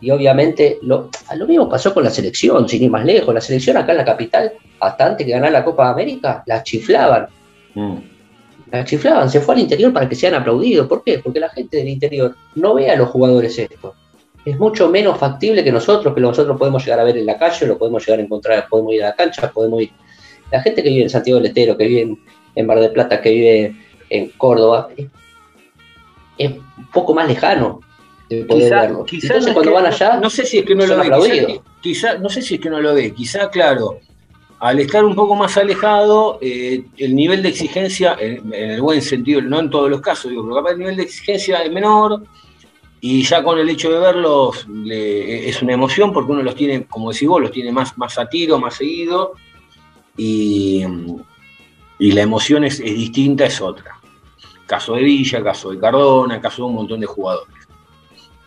Speaker 3: y obviamente lo, lo mismo pasó con la selección, sin ir más lejos, la selección acá en la capital, hasta antes que ganara la Copa de América, la chiflaban,
Speaker 2: Mm.
Speaker 3: la chiflaban, se fue al interior para que sean aplaudidos, ¿por qué? Porque la gente del interior no ve a los jugadores esto. Es mucho menos factible que nosotros, que nosotros podemos llegar a ver en la calle, lo podemos llegar a encontrar, podemos ir a la cancha, podemos ir. La gente que vive en Santiago del Estero, que vive en, en Mar del Plata, que vive en Córdoba, es, es un poco más lejano de poder
Speaker 2: Quizá-
Speaker 3: verlo.
Speaker 2: quizá
Speaker 3: Entonces
Speaker 2: no
Speaker 3: cuando
Speaker 2: que-
Speaker 3: van allá,
Speaker 2: no sé si es que no lo ve, quizá, no sé si es que no lo ve, quizá claro, al estar un poco más alejado, eh, el nivel de exigencia, en, en el buen sentido, no en todos los casos, digo, pero capaz el nivel de exigencia es menor, Y ya con el hecho de verlos le- es una emoción porque uno los tiene, como decís vos, los tiene más, más a tiro, más seguido. Y, y la emoción es, es distinta, es otra. Caso de Villa, caso de Cardona, caso de un montón de jugadores.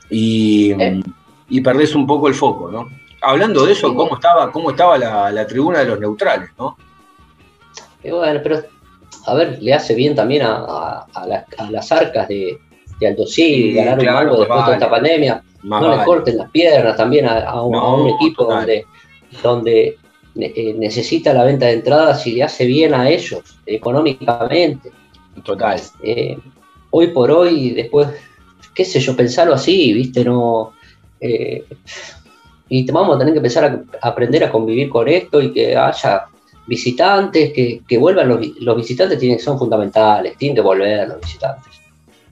Speaker 2: Y,
Speaker 3: Eh.
Speaker 2: y perdés un poco el foco, ¿no? Hablando de eso. ¿cómo estaba, cómo estaba la, la tribuna de los neutrales, ¿no?
Speaker 3: Y bueno, pero a ver, le hace bien también a, a- a la- a las arcas de, de Civi,
Speaker 2: Sí,
Speaker 3: ganar
Speaker 2: claro,
Speaker 3: un algo después de esta pandemia. No le
Speaker 2: vale.
Speaker 3: corten las piernas también a, un, equipo
Speaker 2: total.
Speaker 3: donde, donde eh, necesita la venta de entradas y le hace bien a ellos económicamente.
Speaker 2: Total.
Speaker 3: Eh, hoy por hoy, después, qué sé yo, pensarlo así, ¿viste? No. eh, y vamos a tener que empezar a, aprender a convivir con esto y que haya visitantes, que, que vuelvan los, los visitantes son fundamentales, tienen que volver los visitantes.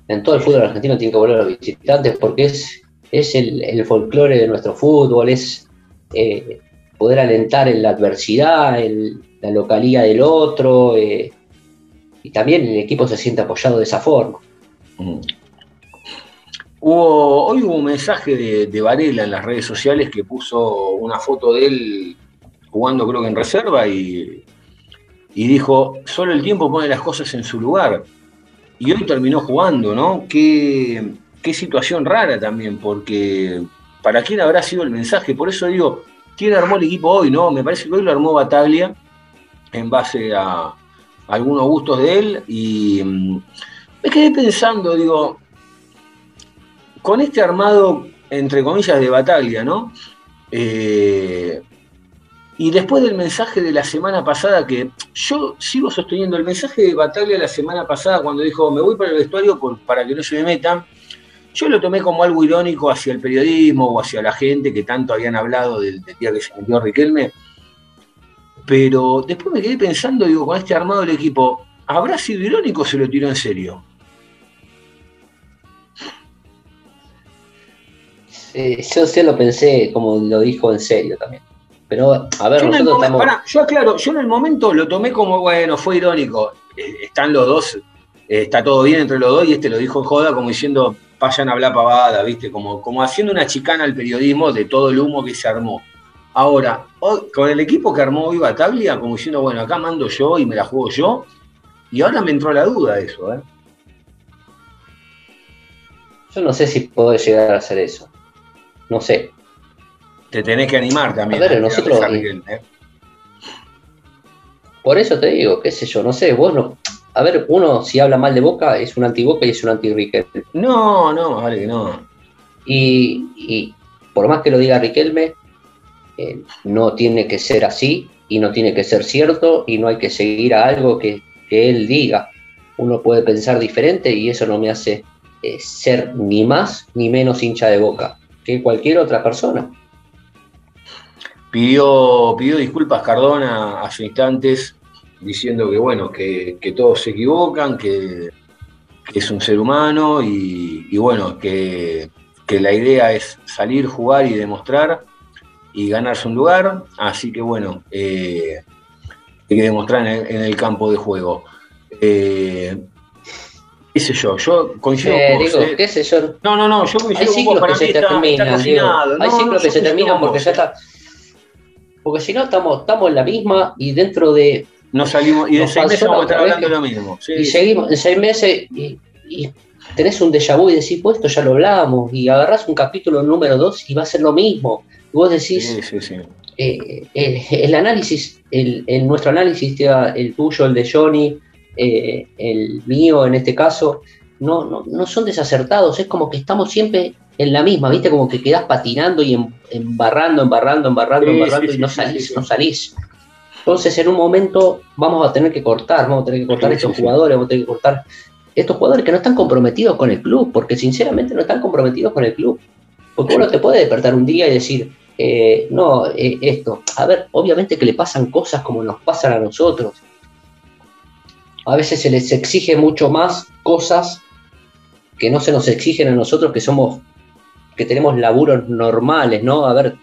Speaker 3: En todo el fútbol argentino tienen que volver los visitantes porque es, es el, el folclore de nuestro fútbol, es eh, poder alentar en la adversidad, en la localía del otro, eh, y también el equipo se siente apoyado de esa forma.
Speaker 2: Mm. Hoy hubo un mensaje de, de Varela en las redes sociales que puso una foto de él jugando creo que en reserva y, y dijo, solo el tiempo pone las cosas en su lugar. Y hoy terminó jugando, ¿no? Qué, qué situación rara también, porque ¿para quién habrá sido el mensaje? Por eso digo, ¿quién armó el equipo hoy, no? Me parece que hoy lo armó Bataglia en base a algunos gustos de él y mm, me quedé pensando, digo, con este armado, entre comillas, de Bataglia, ¿no? Eh, y después del mensaje de la semana pasada, que yo sigo sosteniendo el mensaje de Bataglia la semana pasada cuando dijo, me voy para el vestuario por- para que no se me metan, yo lo tomé como algo irónico hacia el periodismo o hacia la gente que tanto habían hablado del, del día que se metió Riquelme. Pero después me quedé pensando, digo, con este armado del equipo, ¿habrá sido irónico o se lo tiró en serio?
Speaker 3: Eh, yo sí lo pensé como lo dijo en serio también. Pero, a ver,
Speaker 2: Yo
Speaker 3: nosotros estamos.
Speaker 2: yo aclaro, yo en el momento lo tomé como, bueno, fue irónico. Eh, Están los dos, eh, está todo bien entre los dos, y este lo dijo en joda como diciendo, vayan a hablar pavada, ¿viste? Como, como haciendo una chicana al periodismo de todo el humo que se armó. Ahora, hoy, con el equipo que armó hoy Bataglia, como diciendo, bueno, acá mando yo y me la juego yo, y ahora me entró la duda de eso, ¿eh?
Speaker 3: Yo no sé si puedo llegar a hacer eso. No sé.
Speaker 2: Te tenés que animar también.
Speaker 3: A ver,
Speaker 2: a
Speaker 3: nosotros-
Speaker 2: ¿eh?
Speaker 3: Por eso te digo, qué sé yo, no sé, vos no. A ver, uno si habla mal de Boca es un anti-Boca y es un anti-Riquelme.
Speaker 2: No, no, vale que no.
Speaker 3: Y, y por más que lo diga Riquelme, eh, no tiene que ser así y no tiene que ser cierto y no hay que seguir a algo que, que él diga. Uno puede pensar diferente y eso no me hace eh, ser ni más ni menos hincha de Boca que cualquier otra persona.
Speaker 2: Pidió, pidió disculpas Cardona hace instantes, diciendo que bueno, que, todos se equivocan, que, que es un ser humano y, bueno, que, que la idea es salir, jugar y demostrar y ganarse un lugar. Así que bueno, eh, hay que demostrar en el, en el campo de juego. Eh, qué sé yo, yo coincido
Speaker 3: Eh,
Speaker 2: con vos,
Speaker 3: digo,
Speaker 2: eh.
Speaker 3: qué sé yo,
Speaker 2: No, no, no, yo
Speaker 3: hay
Speaker 2: coincido con vos,
Speaker 3: ciclos que se
Speaker 2: está, está
Speaker 3: terminan,
Speaker 2: cocinado.
Speaker 3: hay ciclos
Speaker 2: no,
Speaker 3: que se terminan porque
Speaker 2: vos,
Speaker 3: ya
Speaker 2: eh.
Speaker 3: está. Porque si no estamos, estamos en la misma y dentro de
Speaker 2: No salimos, y de seis meses vamos a estar hablando de lo mismo. Sí,
Speaker 3: y seguimos en seis meses y, y tenés un déjà vu y decís, pues esto ya lo hablábamos, y agarrás un capítulo número dos y va a ser lo mismo. Y vos decís,
Speaker 2: sí, sí, sí.
Speaker 3: eh, el, el análisis, el, el- nuestro análisis, el tuyo, el de Johnny, eh, el mío en este caso, no, no, no son desacertados, es como que estamos siempre en la misma, ¿viste? Como que quedás patinando y em- embarrando, embarrando, embarrando,
Speaker 2: Sí,
Speaker 3: embarrando
Speaker 2: sí,
Speaker 3: y no salís,
Speaker 2: sí,
Speaker 3: no salís. Entonces en un momento vamos a tener que cortar, vamos a tener que cortar estos jugadores, vamos a tener que cortar estos jugadores que no están comprometidos con el club, porque sinceramente no están comprometidos con el club. Porque uno te puede despertar un día y decir, eh, no, eh, esto. A ver, obviamente que le pasan cosas como nos pasan a nosotros. A veces se les exige mucho más cosas que no se nos exigen a nosotros, que somos, que tenemos laburos normales, ¿no? A ver,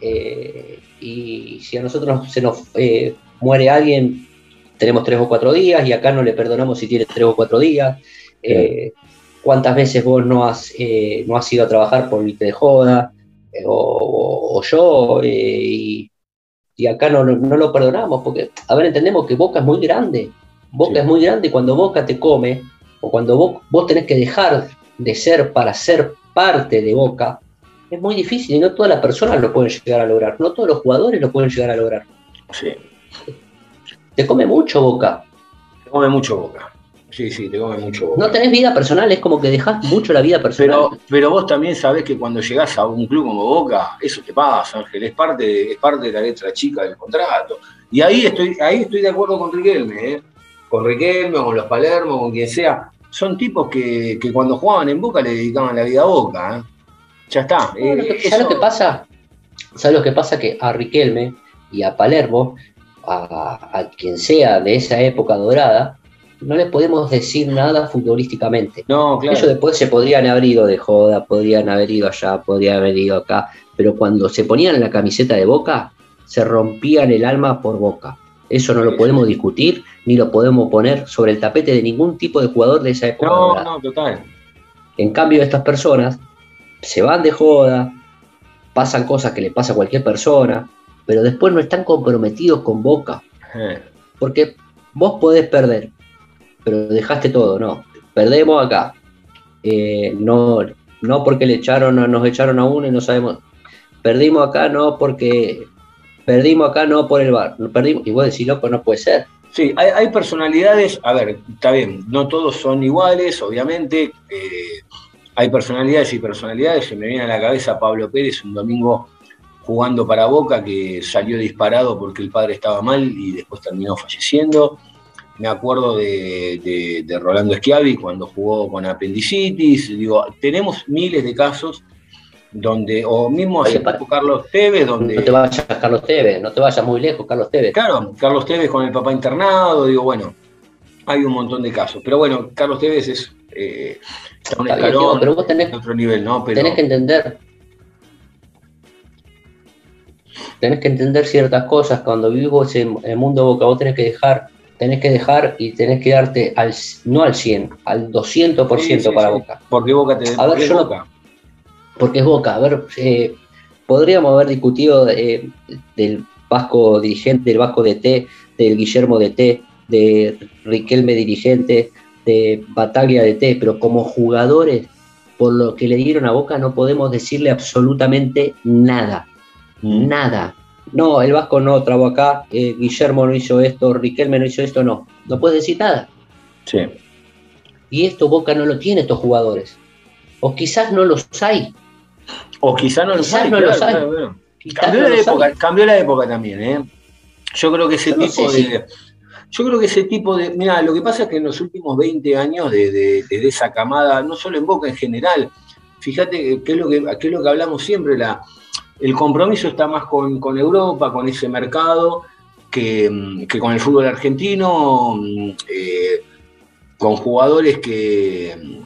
Speaker 3: eh, y si a nosotros se nos eh, muere alguien, tenemos tres o cuatro días, y acá no le perdonamos si tiene tres o cuatro días. Eh, cuántas veces vos no has, eh, no has ido a trabajar por irte de joda, o, o- yo, y, y acá no, no lo perdonamos, porque, a ver, entendemos que Boca es muy grande, Boca
Speaker 2: Sí.
Speaker 3: es muy grande y cuando Boca te come, o cuando vos, vos tenés que dejar de ser para ser parte de Boca, es muy difícil y no todas las personas lo pueden llegar a lograr, no todos los jugadores lo pueden llegar a lograr.
Speaker 2: Sí.
Speaker 3: Te come mucho Boca,
Speaker 2: Te come mucho boca. Sí, sí, te come mucho boca.
Speaker 3: no tenés vida personal, es como que dejás mucho la vida personal.
Speaker 2: Pero, pero vos también sabés que cuando llegás a un club como Boca, eso te pasa, Ángel, es parte, es parte de la letra chica del contrato. Y ahí estoy, ahí estoy de acuerdo con Riquelme, ¿eh? Con Riquelme, con los Palermo, con quien sea. Son tipos que, que cuando jugaban en Boca le dedicaban la vida a Boca. ¿eh? Ya está.
Speaker 3: No, lo que-
Speaker 2: Eh,
Speaker 3: ¿Sabes lo que pasa? ¿Sabes lo que pasa? Que a Riquelme y a Palermo, a, a quien sea de esa época dorada, no les podemos decir nada futbolísticamente.
Speaker 2: No, claro.
Speaker 3: Ellos después se podrían haber ido de joda, podrían haber ido allá, podrían haber ido acá, pero cuando se ponían la camiseta de Boca, se rompían el alma por Boca. Eso no lo podemos discutir, ni lo podemos poner sobre el tapete de ningún tipo de jugador de esa época.
Speaker 2: No, no, total.
Speaker 3: En cambio, estas personas se van de joda, pasan cosas que le pasa a cualquier persona, pero después no están comprometidos con Boca.
Speaker 2: Eh,
Speaker 3: Porque vos podés perder, pero dejaste todo, no. Perdemos acá. Eh, no, no porque le echaron, nos echaron a uno y no sabemos. Perdimos acá no porque. Perdimos acá no por el bar. Perdimos, y vos decís, loco, no puede ser.
Speaker 2: Sí, hay, hay personalidades, a ver, está bien, no todos son iguales, obviamente. eh, hay personalidades y personalidades. Se me viene a la cabeza Pablo Pérez un domingo jugando para Boca que salió disparado porque el padre estaba mal y después terminó falleciendo. Me acuerdo de, de- de Rolando Schiavi cuando jugó con apendicitis. Digo, tenemos miles de casos donde, o mismo
Speaker 3: Oye,
Speaker 2: hace Carlos Tevez, donde.
Speaker 3: No te vayas Carlos Tevez, no te vayas muy lejos, Carlos Tevez.
Speaker 2: Claro, Carlos Tevez con el papá internado, digo, bueno, hay un montón de casos. Pero bueno, Carlos Tevez es eh, un
Speaker 3: Está
Speaker 2: escalón,
Speaker 3: pero vos tenés,
Speaker 2: en otro nivel, ¿no? Pero
Speaker 3: tenés que entender. Tenés que entender ciertas cosas. Cuando vivís en el mundo boca, vos tenés que dejar, tenés que dejar y tenés que darte al, no al 100, al 200%
Speaker 2: Sí, sí,
Speaker 3: para
Speaker 2: sí.
Speaker 3: boca.
Speaker 2: porque Boca te
Speaker 3: A ver, yo no-
Speaker 2: Boca.
Speaker 3: Porque es boca. A ver, eh, podríamos haber discutido eh, del Vasco dirigente, del Vasco DT, del Guillermo DT, de Riquelme dirigente, de Bataglia DT, pero como jugadores, por lo que le dieron a Boca, no podemos decirle absolutamente nada. Nada. No, el Vasco no trabó acá, eh, Guillermo no hizo esto, Riquelme no hizo esto, no. No puedes decir nada.
Speaker 2: Sí.
Speaker 3: Y esto Boca no lo tiene estos jugadores. O quizás no los hay.
Speaker 2: O quizá no claro, claro, Cambió la
Speaker 3: los hay.
Speaker 2: época, cambió la época también, ¿eh? Yo creo que ese tipo de.
Speaker 3: si-
Speaker 2: Yo creo que ese tipo de. Mira, lo que pasa es que en los últimos 20 años de, de- de esa camada, no solo en Boca en general, fíjate que es lo que, qué es lo que hablamos siempre, la, el compromiso está más con, con Europa, con ese mercado, que, que con el fútbol argentino, eh, con jugadores que,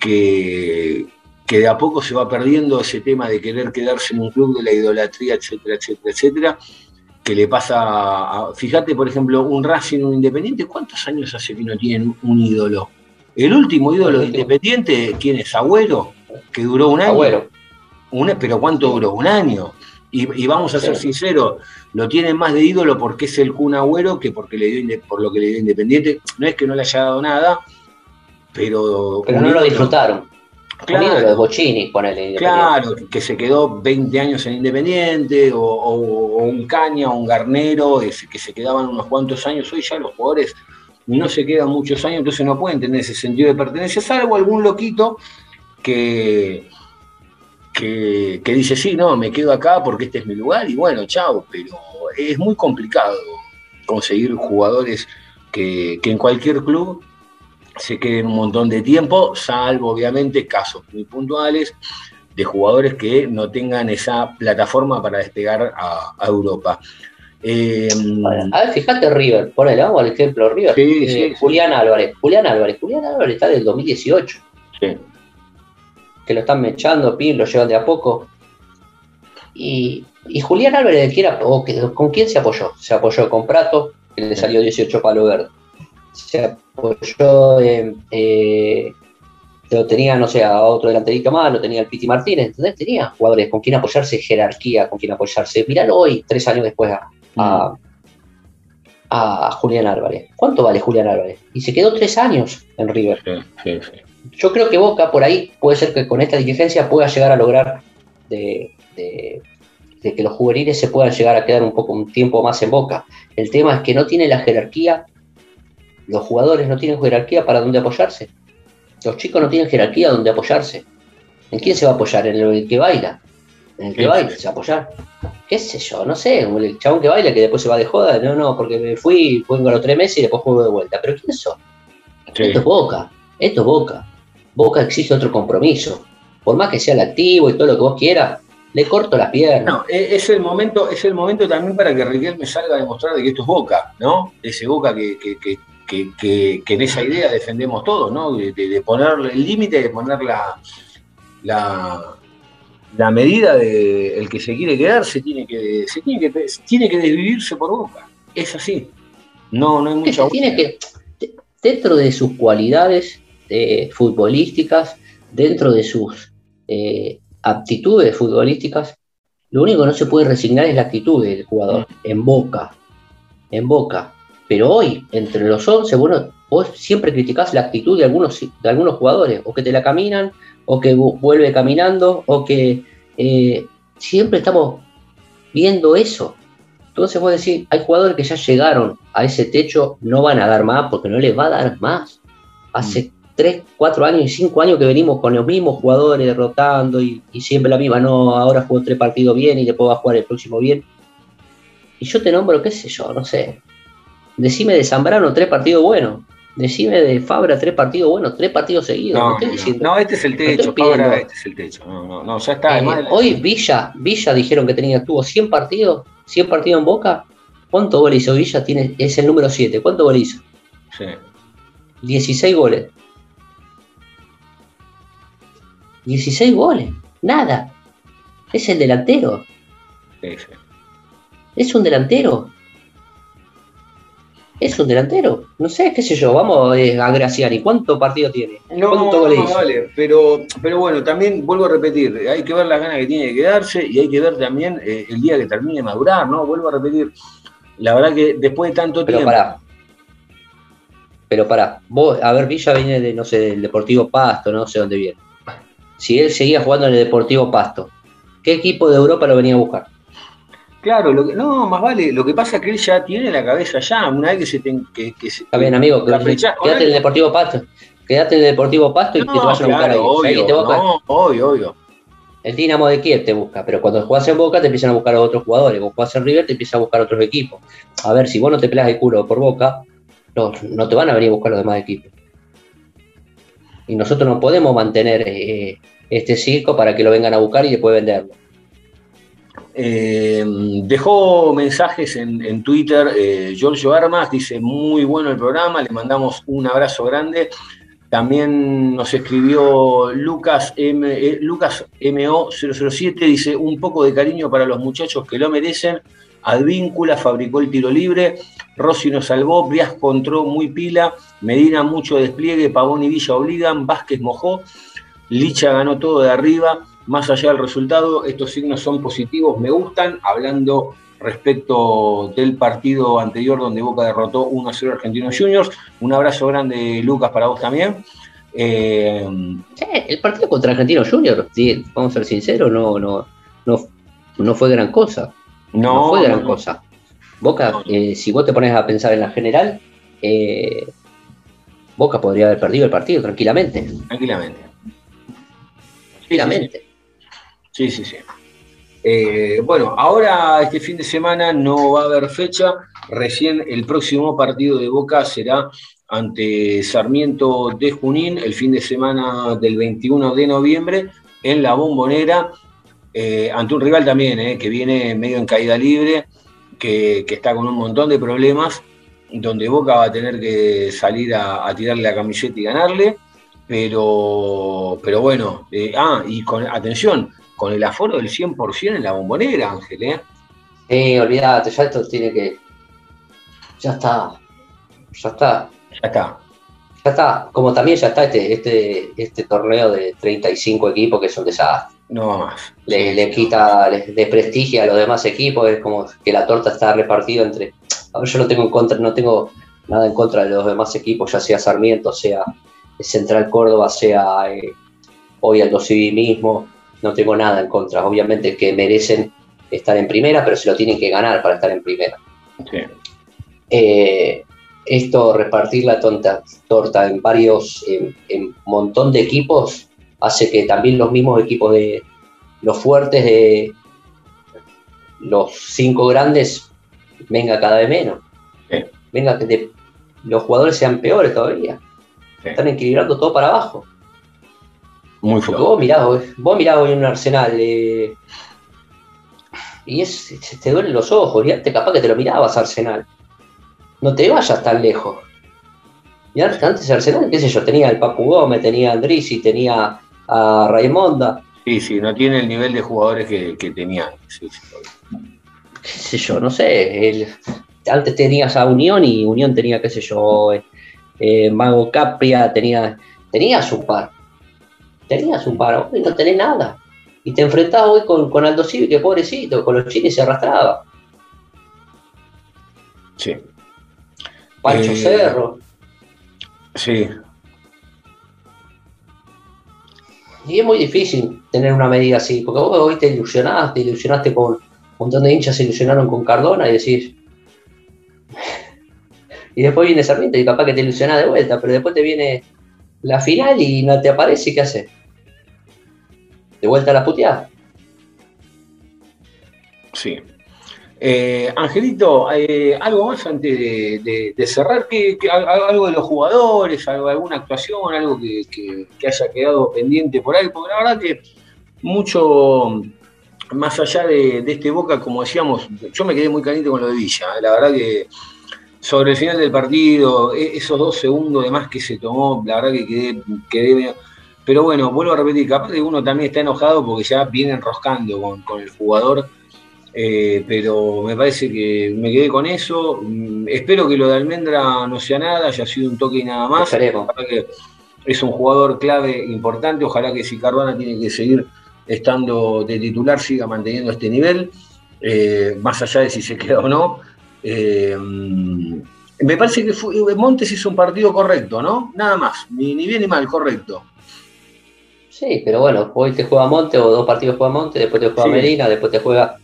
Speaker 2: que, que de a poco se va perdiendo ese tema de querer quedarse en un club de la idolatría, etcétera, etcétera, etcétera, que le pasa a, fíjate, por ejemplo, un Racing, un Independiente, ¿cuántos años hace que no tienen un ídolo? El último ídolo de. Independiente, ¿quién es? Agüero, que duró un año.
Speaker 3: Agüero.
Speaker 2: Un- pero ¿cuánto duró? Un año. Y, y vamos a ser
Speaker 3: Sí.
Speaker 2: sinceros, lo tienen más de ídolo porque es el Kun Agüero que porque le dio por lo que le dio Independiente. No es que no le haya dado nada, pero.
Speaker 3: Pero no lo disfrutaron.
Speaker 2: Claro.
Speaker 3: De ponele.
Speaker 2: Claro, que se quedó 20 años en Independiente, o, o- o un Caña, o un Garnero, ese, que se quedaban unos cuantos años. Hoy ya los jugadores no se quedan muchos años, entonces no pueden tener ese sentido de pertenencia, salvo algún loquito que, que, que dice, sí, no, me quedo acá porque este es mi lugar, y bueno, chao, pero es muy complicado conseguir jugadores que, que en cualquier club se queden un montón de tiempo, salvo obviamente casos muy puntuales de jugadores que no tengan esa plataforma para despegar a, a Europa. Eh,
Speaker 3: A ver, fíjate River, ponele, vamos al ejemplo River.
Speaker 2: Sí,
Speaker 3: Eh,
Speaker 2: sí, sí.
Speaker 3: Julián Álvarez, Julián Álvarez, Julián Álvarez está del 2018,
Speaker 2: sí,
Speaker 3: que lo están mechando, pin, lo llevan de a poco. Y, y Julián Álvarez, ¿de quién ¿con quién se apoyó? Se apoyó con Prato, que le salió 18 palo verde. Se apoyó en, eh, lo tenía, no sé, a otro delanterito más, lo tenía el Piti Martínez, ¿entendés? Tenía jugadores con quien apoyarse, jerarquía, con quien apoyarse. Miralo hoy, tres años después, a, a, a Julián Álvarez. ¿Cuánto vale Julián Álvarez? Y se quedó tres años en River.
Speaker 2: Sí, sí, sí.
Speaker 3: Yo creo que Boca por ahí puede ser que con esta dirigencia pueda llegar a lograr de, de- de que los juveniles se puedan llegar a quedar un poco un tiempo más en Boca. El tema es que no tiene la jerarquía, los jugadores no tienen jerarquía para dónde apoyarse. Los chicos no tienen jerarquía donde apoyarse. ¿En quién se va a apoyar? ¿En el que baila? ¿En el que baila se va a apoyar? ¿Qué sé yo? No sé, el chabón que baila que después se va de joda. No, no, porque me fui, vengo a los tres meses y después juego de vuelta. ¿Pero quién son?
Speaker 2: Sí.
Speaker 3: Esto es Boca, esto es Boca. Boca exige otro compromiso. Por más que sea el activo y todo lo que vos quieras, le corto las piernas.
Speaker 2: No, e- es el momento, es el momento también para que Riquelme salga a demostrar de que esto es Boca, ¿no? Ese Boca que, que, que, que, que- que en esa idea defendemos todos, ¿no? De, de- poner el límite, de poner la, la, la medida de el que se quiere quedar, se tiene que, se tiene que, tiene que desvivirse por Boca. Es así. No, no hay mucha
Speaker 3: se tiene que, de- dentro de sus cualidades eh, futbolísticas, dentro de sus eh, aptitudes futbolísticas, lo único que no se puede resignar es la actitud del jugador, en boca, en boca. Pero hoy, entre los 11, bueno, vos siempre criticás la actitud de algunos, de algunos jugadores, o que te la caminan, o que vu- vuelve caminando, o que eh, siempre estamos viendo eso. Entonces vos decís, hay jugadores que ya llegaron a ese techo, no van a dar más porque no les va a dar más. Hace 3, 4 años y 5 años que venimos con los mismos jugadores rotando y, y siempre la misma, no, ahora jugó tres partidos bien y después va a jugar el próximo bien. Y yo te nombro, qué sé yo, no sé. Decime de Zambrano tres partidos buenos. Decime de Fabra tres partidos buenos, tres partidos seguidos. No, estoy
Speaker 2: este es el techo. Fabra, este es el techo. No, no, no, ya está.
Speaker 3: Eh,
Speaker 2: la-
Speaker 3: hoy Villa, Villa dijeron que tenía, tuvo 100 partidos, 100 partidos en Boca. ¿Cuántos goles hizo Villa? Tiene, es el número 7. ¿Cuántos goles hizo?
Speaker 2: Sí.
Speaker 3: 16 goles. 16 goles. Nada. Es el delantero.
Speaker 2: sí, sí.
Speaker 3: Es un delantero. Es un delantero. No sé, qué sé yo. Vamos eh, a Graciani. ¿Cuántos partidos tiene?
Speaker 2: No,
Speaker 3: ¿Cuántos goles
Speaker 2: no, vale, pero, pero bueno, también vuelvo a repetir, hay que ver las ganas que tiene de quedarse y hay que ver también eh, el día que termine de madurar, ¿no? Vuelvo a repetir, la verdad que después de tanto
Speaker 3: Pero
Speaker 2: tiempo...
Speaker 3: pará. Pero pará. Vos, a ver, Villa viene de, no sé, del Deportivo Pasto, no sé dónde viene. Si él seguía jugando en el Deportivo Pasto, ¿qué equipo de Europa lo venía a buscar?
Speaker 2: Claro, lo que, no, más vale, lo que pasa es que él ya tiene la cabeza ya, una vez que se... Ten, que, que se
Speaker 3: Está bien, amigo, quédate en el Deportivo Pasto. Quédate en el Deportivo Pasto y que te
Speaker 2: No,
Speaker 3: vayan a buscar ahí.
Speaker 2: claro,
Speaker 3: ¿Sabés quién te
Speaker 2: obvio,
Speaker 3: busca?
Speaker 2: no, obvio, obvio.
Speaker 3: El Dinamo de Kiev te busca, pero cuando jugás en Boca te empiezan a buscar a otros jugadores. Vos jugás en River te empiezan a buscar otros equipos. A ver, si vos no te pelas el culo por Boca, no, no te van a venir a buscar los demás equipos. Y nosotros no podemos mantener eh, este circo para que lo vengan a buscar y después venderlo.
Speaker 2: Eh, dejó mensajes en, Twitter eh, Giorgio Armas, dice muy bueno el programa, le mandamos un abrazo grande. También nos escribió Lucas, M, eh, Lucas MO007, dice un poco de cariño para los muchachos que lo merecen. Advíncula fabricó el tiro libre, Rossi nos salvó, Briasco entró muy pila, Medina mucho despliegue, Pavón y Villa obligan, Vázquez mojó, Licha ganó todo de arriba, más allá del resultado, estos signos son positivos, me gustan, hablando respecto del partido anterior donde Boca derrotó 1 a 0 a Argentinos Juniors. Un abrazo grande, Lucas, para vos también. Eh,
Speaker 3: Sí, el partido contra Argentino Junior, sí, vamos a ser sinceros, no, no, no, no fue gran cosa. No,
Speaker 2: no,
Speaker 3: fue gran cosa. Boca, eh, si vos te pones a pensar en la general, eh, Boca podría haber perdido el partido tranquilamente.
Speaker 2: tranquilamente.
Speaker 3: Tranquilamente.
Speaker 2: Sí, sí, sí. Eh, bueno, ahora este fin de semana no va a haber fecha. Recién el próximo partido de Boca será ante Sarmiento de Junín, el fin de semana del 21 de noviembre, en la Bombonera, eh, ante un rival también, eh, que viene medio en caída libre, que, que está con un montón de problemas, donde Boca va a tener que salir a, a tirarle la camiseta y ganarle. Pero, pero bueno, ah, y con atención, con el aforo del 100% en la bombonera, Ángel, ¿eh?
Speaker 3: Sí, olvídate, ya esto tiene que. Ya está. Ya está.
Speaker 2: Ya está.
Speaker 3: Ya está, como también ya está este, este, este torneo de 35 equipos que es un desastre.
Speaker 2: No más.
Speaker 3: Le, le quita, le desprestigia a los demás equipos, es como que la torta está repartida entre. A ver, yo no tengo en contra, no tengo nada en contra de los demás equipos, ya sea Sarmiento, sea Central Córdoba, sea eh, hoy Aldo Civi mismo, no tengo nada en contra. Obviamente que merecen estar en primera, pero se lo tienen que ganar para estar en primera.
Speaker 2: Sí.
Speaker 3: Eh, esto, repartir la tonta, torta en varios, en, en un montón de equipos, hace que también los mismos equipos de los fuertes de los cinco grandes venga cada vez menos.
Speaker 2: Sí.
Speaker 3: Venga que de- los jugadores sean peores todavía.
Speaker 2: Sí.
Speaker 3: Están equilibrando todo para abajo.
Speaker 2: Muy flojo.
Speaker 3: vos mirás, vos mirás hoy en un Arsenal eh, y es, te duelen los ojos, y antes capaz que te lo mirabas Arsenal. No te vayas tan lejos. Y antes, Arsenal, qué sé yo, tenía el Papu Gómez, tenía a Andrisi, tenía a Raimonda,
Speaker 2: Sí, sí, no tiene el nivel de jugadores que, que tenía. Sí, sí.
Speaker 3: qué sé yo, no sé. el- antes tenías a Unión y Unión tenía, qué sé yo, eh, eh, Mago Capria, tenía, tenías un par. Tenías un par, hoy no tenés nada. Y te enfrentás hoy con, con Aldo Civi, que pobrecito, con los chiles se arrastraba.
Speaker 2: Sí,
Speaker 3: Pancho
Speaker 2: Eh,
Speaker 3: Cerro.
Speaker 2: sí,
Speaker 3: Y es muy difícil tener una medida así, porque vos hoy te ilusionaste, te ilusionaste con un montón de hinchas se ilusionaron con Cardona y decís. Y después viene Sarmiento y capaz que te ilusionás de vuelta, pero después te viene la final y no te aparece, ¿y ¿qué haces? De vuelta a la puteada.
Speaker 2: sí. Eh, Angelito, eh, algo más antes de, cerrar, ¿Qué- qué- al- algo de los jugadores, alguna actuación, algo que, que- que haya quedado pendiente por ahí, porque la verdad que mucho más allá de, de este Boca, como decíamos, yo me quedé muy caliente con lo de Villa, eh, la verdad que sobre el final del partido, e- esos dos segundos de más que se tomó, la verdad que quedé, quedé Pero bueno, vuelvo a repetir, capaz que uno también está enojado porque ya viene enroscando con, con el jugador, eh, pero me parece que me quedé con eso. Mm, espero que lo de Almendra no sea nada, haya sido un toque y nada más. Que es un jugador clave, importante. Ojalá que si Cardona tiene que seguir estando de titular, siga manteniendo este nivel, eh, más allá de si se queda o no. Eh, mm, me parece que fue- Montes hizo un partido correcto, ¿no? Nada más, ni, ni bien ni mal, correcto.
Speaker 3: Sí, pero bueno, hoy te juega Monte o dos partidos juega Monte, después te juega
Speaker 2: Sí.
Speaker 3: Medina, después te juega.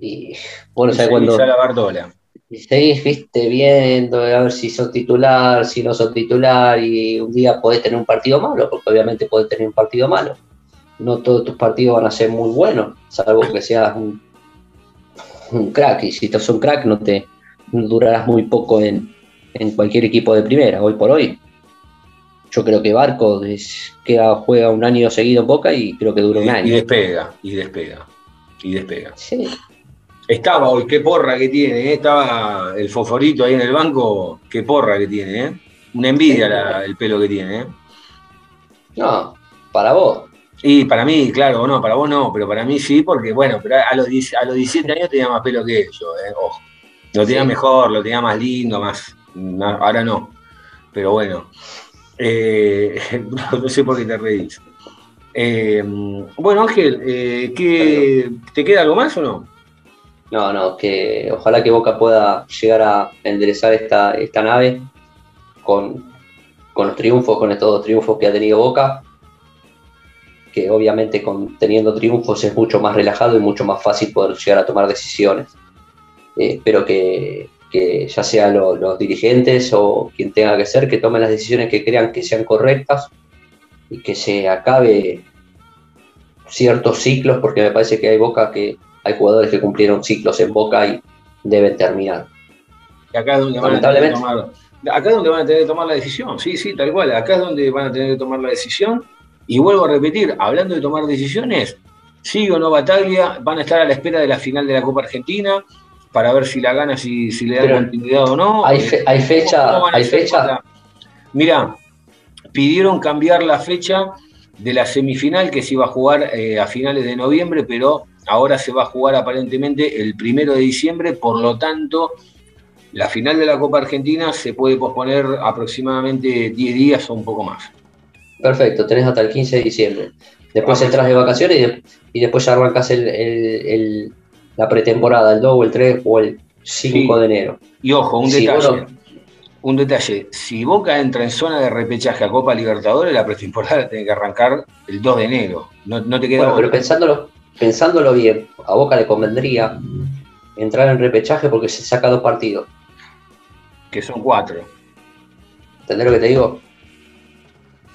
Speaker 3: Y bueno,
Speaker 2: Y
Speaker 3: ¿sabes cuándo?
Speaker 2: y
Speaker 3: seguís, viste, viendo, a ver si sos titular, si no sos titular, y un día podés tener un partido malo, porque obviamente podés tener un partido malo. No todos tus partidos van a ser muy buenos, salvo que seas un, un crack, y si sos un crack no te no durarás muy poco en, en cualquier equipo de primera, hoy por hoy. Yo creo que Barco es- queda, juega un año seguido en Boca y creo que dura un
Speaker 2: Y, y
Speaker 3: año.
Speaker 2: despega, y despega, y despega.
Speaker 3: Sí,
Speaker 2: Estaba hoy, qué porra que tiene, ¿eh? estaba el foforito ahí en el banco, qué porra que tiene, ¿eh? Una envidia la- el pelo que tiene, ¿eh?
Speaker 3: no, para vos.
Speaker 2: Y para mí, claro, no, para vos no, pero para mí sí, porque bueno, pero a los, 10 a los 17 años tenía más pelo que yo, ¿eh? ojo. Lo tenía
Speaker 3: Sí.
Speaker 2: mejor, lo tenía más lindo, más. ahora no. Pero bueno. Eh, no sé por qué te reís. Eh, bueno, Ángel, eh, ¿qué, ¿te queda algo más o no?
Speaker 3: No, no, que ojalá que Boca pueda llegar a enderezar esta, esta nave con, con los triunfos, con estos dos triunfos que ha tenido Boca, que obviamente con, teniendo triunfos es mucho más relajado y mucho más fácil poder llegar a tomar decisiones. Espero que, que ya sea lo- los dirigentes o quien tenga que ser, que tomen las decisiones que crean que sean correctas y que se acabe ciertos ciclos, porque me parece que hay Boca que hay jugadores que cumplieron ciclos en Boca y deben terminar.
Speaker 2: Que acá es donde van a tener que tomar. Acá es donde van a tener que tomar la decisión, sí, sí, tal cual. Acá es donde van a tener que tomar la decisión. Y vuelvo a repetir, hablando de tomar decisiones, sigue o no Bataglia, van a estar a la espera de la final de la Copa Argentina para ver si la gana, si, si le dan
Speaker 3: Pero
Speaker 2: continuidad o no.
Speaker 3: hay fe- hay fecha-
Speaker 2: ¿Cómo van a
Speaker 3: hay fecha?
Speaker 2: para- Mirá, pidieron cambiar la fecha de la semifinal que se iba a jugar eh, a finales de noviembre, pero ahora se va a jugar aparentemente el primero de diciembre, por lo tanto, La final de la Copa Argentina se puede posponer aproximadamente 10 días o un poco más.
Speaker 3: Perfecto, tenés hasta el 15 de diciembre. Después entras de vacaciones y, de- y después ya arrancas el, el- el- la pretemporada, el 2 o el 3 o el 5
Speaker 2: Sí.
Speaker 3: de enero.
Speaker 2: Y ojo, un detalle. Un detalle. Si Boca entra en zona de repechaje a Copa Libertadores, la pretemporada tiene que arrancar el 2 de enero. No, no te queda
Speaker 3: Bueno, pero pensándolo, pensándolo bien, a Boca le convendría entrar en repechaje porque se saca dos partidos.
Speaker 2: que son cuatro.
Speaker 3: ¿Entendés lo que te digo?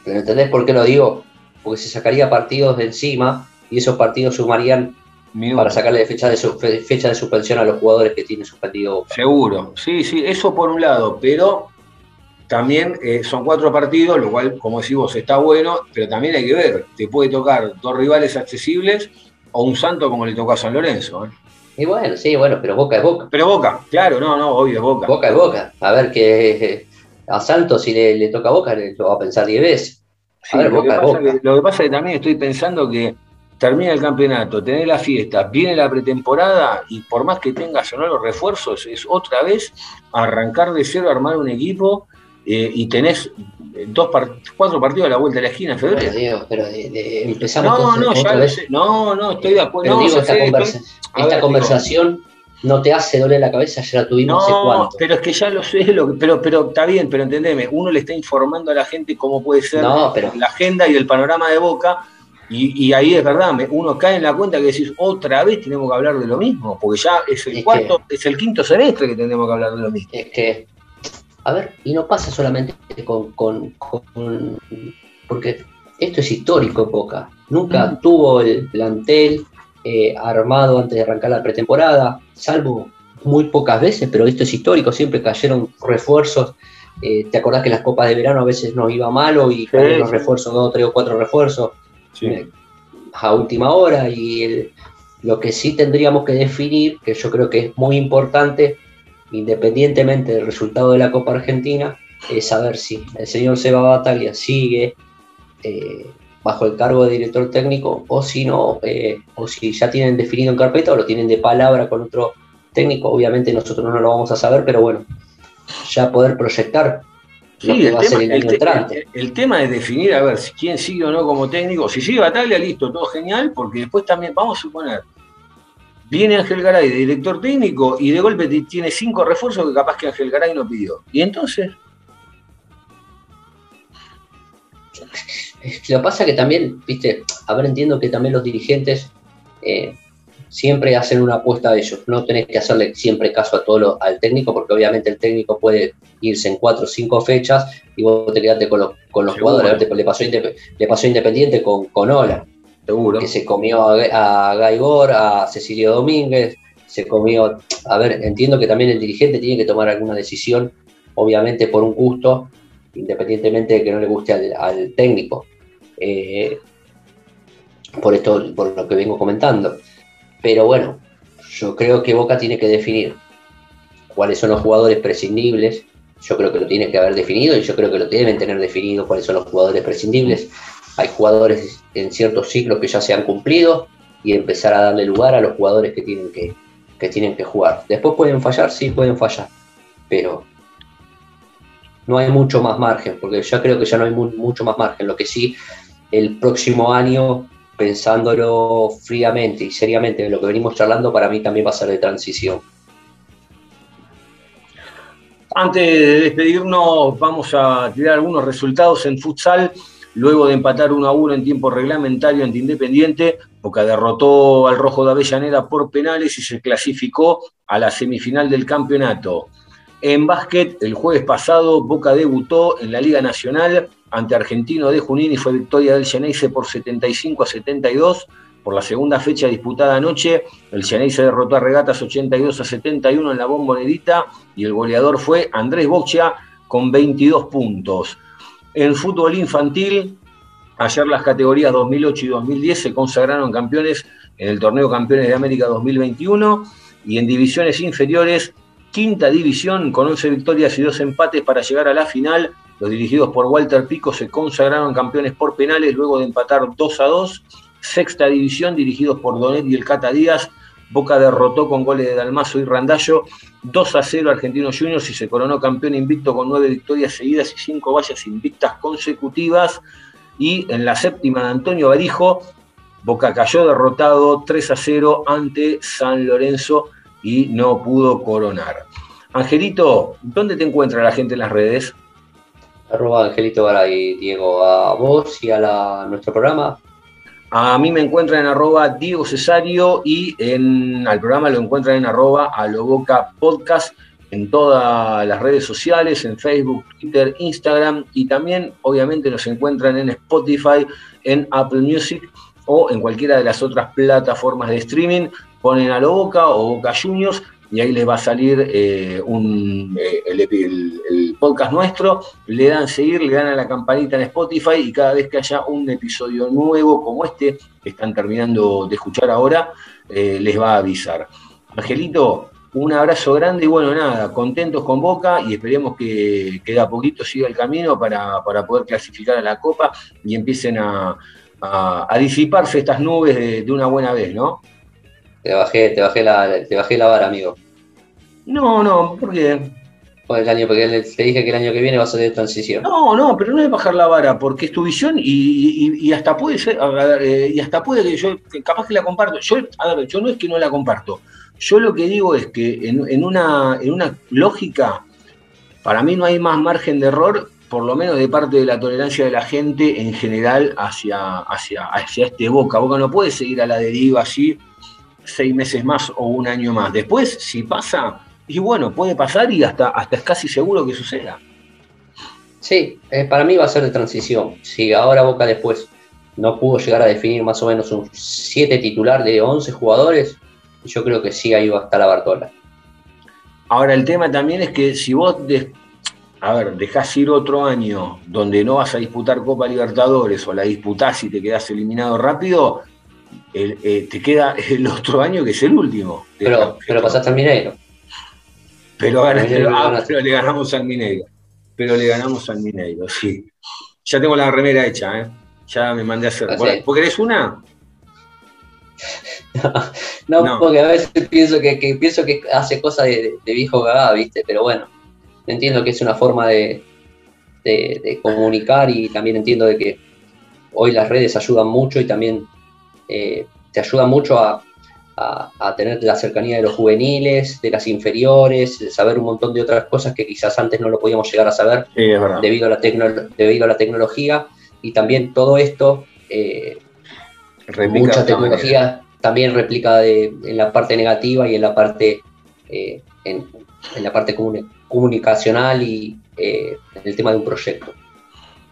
Speaker 3: ¿Pero ¿Entendés por qué lo digo? Porque se sacaría partidos de encima y esos partidos sumarían Para sacarle fecha de, fecha de suspensión a los jugadores que tienen suspendido.
Speaker 2: Seguro, sí, sí, eso por un lado, pero también eh, son cuatro partidos, lo cual, como decís vos, está bueno, pero también hay que ver, te puede tocar dos rivales accesibles o un santo como le tocó a San Lorenzo. ¿eh?
Speaker 3: Y bueno, sí, bueno, pero Boca es Boca.
Speaker 2: Pero Boca, claro, no, no, obvio es Boca.
Speaker 3: Boca es Boca. A ver que a Santos si le, le toca a Boca le- lo va a pensar 10 veces.
Speaker 2: Sí,
Speaker 3: a ver,
Speaker 2: lo, que
Speaker 3: Boca es
Speaker 2: pasa
Speaker 3: Boca.
Speaker 2: que, lo que pasa es que también estoy pensando que termina el campeonato, tenés la fiesta, viene la pretemporada y por más que tengas o no los refuerzos, es otra vez arrancar de cero, armar un equipo eh, y tenés eh, dos cuatro partidos a la vuelta de la esquina en
Speaker 3: Pero,
Speaker 2: febrero.
Speaker 3: pero de- de- empezamos
Speaker 2: No, no, ya
Speaker 3: otra
Speaker 2: lo
Speaker 3: vez.
Speaker 2: sé. No, no, estoy de acuerdo. No, ya
Speaker 3: esta,
Speaker 2: sé, estoy-
Speaker 3: conversa-
Speaker 2: a
Speaker 3: esta
Speaker 2: ver, digo,
Speaker 3: conversación no te hace doler la cabeza, ya la tuvimos hace
Speaker 2: No,
Speaker 3: cuánto.
Speaker 2: pero es que ya lo sé, lo pero, pero está bien, pero entendeme, uno le está informando a la gente cómo puede ser
Speaker 3: No, pero-
Speaker 2: la agenda y el panorama de Boca, y, y ahí es verdad, uno cae en la cuenta que decís, otra vez tenemos que hablar de lo mismo, porque ya es el
Speaker 3: Es
Speaker 2: cuarto, es el quinto semestre que tenemos que hablar de lo mismo.
Speaker 3: Es que, a ver, y no pasa solamente con, con- con- porque esto es histórico Boca. Nunca
Speaker 2: Mm.
Speaker 3: tuvo el plantel eh, armado antes de arrancar la pretemporada, salvo muy pocas veces, pero esto es histórico, siempre cayeron refuerzos. Eh, ¿Te acordás que las copas de verano a veces nos iba malo y caían los refuerzos, dos, tres o cuatro refuerzos? Eh, a última hora y lo que sí tendríamos que definir, que yo creo que es muy importante, independientemente del resultado de la Copa Argentina, es saber si el señor Seba Bataglia sigue eh, bajo el cargo de director técnico o si no, eh, o si ya tienen definido en carpeta o lo tienen de palabra con otro técnico. Obviamente nosotros no lo vamos a saber, pero bueno, ya poder proyectar
Speaker 2: Sí, el tema,
Speaker 3: el
Speaker 2: el
Speaker 3: año
Speaker 2: te-
Speaker 3: entrante.
Speaker 2: el- el tema es definir, a ver, si quién sigue o no como técnico. Si sigue Bataglia, listo, todo genial, porque después también, vamos a suponer, viene Ángel Garay de director técnico y de golpe tiene cinco refuerzos que capaz que Ángel Garay no pidió. Y entonces,
Speaker 3: Lo que pasa que también, viste, a ver, entiendo que también los dirigentes eh, siempre hacen una apuesta a ellos. No tenés que hacerle siempre caso a todo lo- al técnico, porque obviamente el técnico puede irse en cuatro o cinco fechas y vos te quedaste con los, con los
Speaker 2: Seguro.
Speaker 3: jugadores. A ver, te- le, pasó, le pasó Independiente con, con Ola,
Speaker 2: seguro.
Speaker 3: que se comió a, a Gaibor, a Cecilio Domínguez, se comió. A ver, entiendo que también el dirigente tiene que tomar alguna decisión, obviamente por un gusto, independientemente de que no le guste al, al técnico. Eh, por esto, por lo que vengo comentando. Pero bueno, yo creo que Boca tiene que definir cuáles son los jugadores prescindibles. Yo creo que lo tiene que haber definido y yo creo que lo deben tener definido cuáles son los jugadores prescindibles. Hay jugadores en ciertos ciclos que ya se han cumplido y empezar a darle lugar a los jugadores que tienen que, que tienen que jugar. Después pueden fallar, sí, pueden fallar, pero no hay mucho más margen, porque ya creo que ya no hay mu- mucho más margen. Lo que sí, el próximo año, pensándolo fríamente y seriamente de lo que venimos charlando, para mí también va a ser de transición.
Speaker 2: Antes de despedirnos, vamos a tirar algunos resultados en futsal. Luego de empatar 1 a 1 en tiempo reglamentario ante Independiente, Boca derrotó al Rojo de Avellaneda por penales y se clasificó a la semifinal del campeonato. En básquet, el jueves pasado, Boca debutó en la Liga Nacional ante Argentino de Junín y fue victoria del Geneise por 75 a 72. Por la segunda fecha disputada anoche, el Geneise derrotó a Regatas 82 a 71 en la Bombonedita y el goleador fue Andrés Boccia con 22 puntos. En fútbol infantil, ayer las categorías 2008 y 2010 se consagraron campeones en el torneo Campeones de América 2021 y en divisiones inferiores, quinta división con 11 victorias y 2 empates para llegar a la final. Los dirigidos por Walter Pico se consagraron campeones por penales luego de empatar 2 a 2. Sexta división, dirigidos por Donet y el Cata Díaz, Boca derrotó con goles de Dalmazo y Randallo 2 a 0 Argentinos Juniors y se coronó campeón invicto con nueve victorias seguidas y cinco vallas invictas consecutivas. Y en la séptima de Antonio Barijo, Boca cayó derrotado 3 a 0 ante San Lorenzo y no pudo coronar. Angelito, ¿dónde te encuentra la gente en las redes?
Speaker 3: Arroba Angelito Garay, Diego, a vos y a nuestro programa.
Speaker 2: A mí me encuentran en arroba Diego Cesario y en, al programa lo encuentran en arroba Aloboca Podcast en todas las redes sociales, en Facebook, Twitter, Instagram y también obviamente nos encuentran en Spotify, en Apple Music o en cualquiera de las otras plataformas de streaming. Ponen a Boca o Boca Juniors y ahí les va a salir eh, un, eh, el, podcast nuestro, le dan seguir, le dan a la campanita en Spotify y cada vez que haya un episodio nuevo como este que están terminando de escuchar ahora, eh, les va a avisar. Angelito, un abrazo grande y bueno, nada, contentos con Boca y esperemos que, que a poquito siga el camino para, poder clasificar a la Copa y empiecen a, disiparse estas nubes de, de una buena vez, ¿no?
Speaker 3: Te bajé, te bajé la, te bajé la vara, amigo.
Speaker 2: No, no, ¿por qué?
Speaker 3: el año, porque te dije que el año que viene vas a tener transición.
Speaker 2: No, no, pero no es bajar la vara, porque es tu visión y, hasta puede ser, eh, y hasta puede que yo, capaz que la comparto. Yo, a ver, yo no es que no la comparto. Yo lo que digo es que en, una, en una lógica, para mí no hay más margen de error, por lo menos de parte de la tolerancia de la gente en general hacia, hacia, hacia este Boca. Boca no puede seguir a la deriva así seis meses más o un año más. Después, si pasa, y bueno, puede pasar y hasta, hasta es casi seguro que suceda.
Speaker 3: Sí, eh, para mí va a ser de transición. Si ahora Boca después no pudo llegar a definir más o menos un 7 titular de 11 jugadores, yo creo que sí ahí va a estar la Bartola.
Speaker 2: Ahora el tema también es que si vos, a ver, dejás ir otro año donde no vas a disputar Copa Libertadores o la disputás y te quedás eliminado rápido, eh, te queda el otro año que es el último.
Speaker 3: Pero, pero pasaste al Mineiro.
Speaker 2: Pero, ah, pero, le ganamos al Mineiro. Pero le ganamos al Mineiro, sí. Ya tengo la remera hecha, ¿eh? Ya me mandé a hacer. ¿Vos querés una?
Speaker 3: no, porque a veces pienso que, pienso que hace cosas de, viejo gagá, ¿viste? Pero bueno, entiendo que es una forma de, de, comunicar y también entiendo de que hoy las redes ayudan mucho y también eh, te ayuda mucho a, tener la cercanía de los juveniles, de las inferiores, de saber un montón de otras cosas que quizás antes no lo podíamos llegar a saber debido, a la debido a la tecnología. Y también todo esto, eh, mucha tecnología también replica en la parte negativa y en la parte, eh, en, la parte comunicacional y en el tema de un proyecto.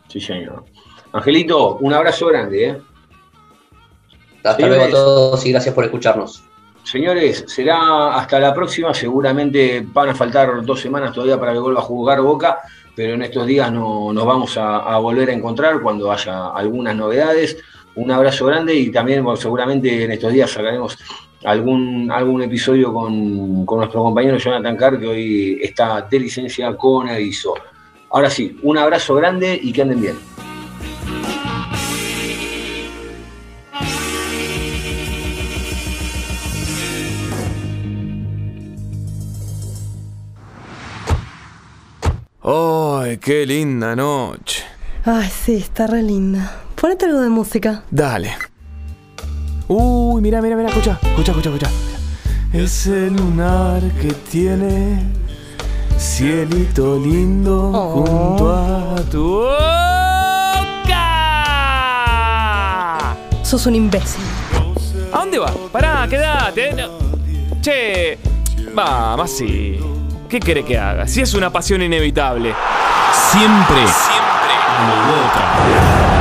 Speaker 2: Sí, señor. Angelito, un abrazo grande. ¿eh?
Speaker 3: Hasta luego a todos y gracias por escucharnos.
Speaker 2: Señores, será hasta la próxima. Seguramente van a faltar dos semanas todavía para que vuelva a jugar Boca, pero en estos días no, nos vamos a, volver a encontrar cuando haya algunas novedades. Un abrazo grande y también seguramente en estos días sacaremos algún, algún episodio con, nuestro compañero Jonathan Carr, que hoy está de licencia con aviso. Ahora sí, un abrazo grande y que anden bien.
Speaker 4: ¡Ay, qué linda noche!
Speaker 5: Ay, sí, está re linda. Ponete algo de música.
Speaker 4: Dale. Uy, mira, mira, mira, escucha, escucha, escucha, escucha. Ese lunar que tiene cielito lindo oh. junto a tu boca.
Speaker 5: Sos un imbécil.
Speaker 4: ¿A dónde vas? Pará, quédate. Che, vamos, sí. ¿Qué quiere que haga? Si es una pasión inevitable. Siempre. Siempre. boca.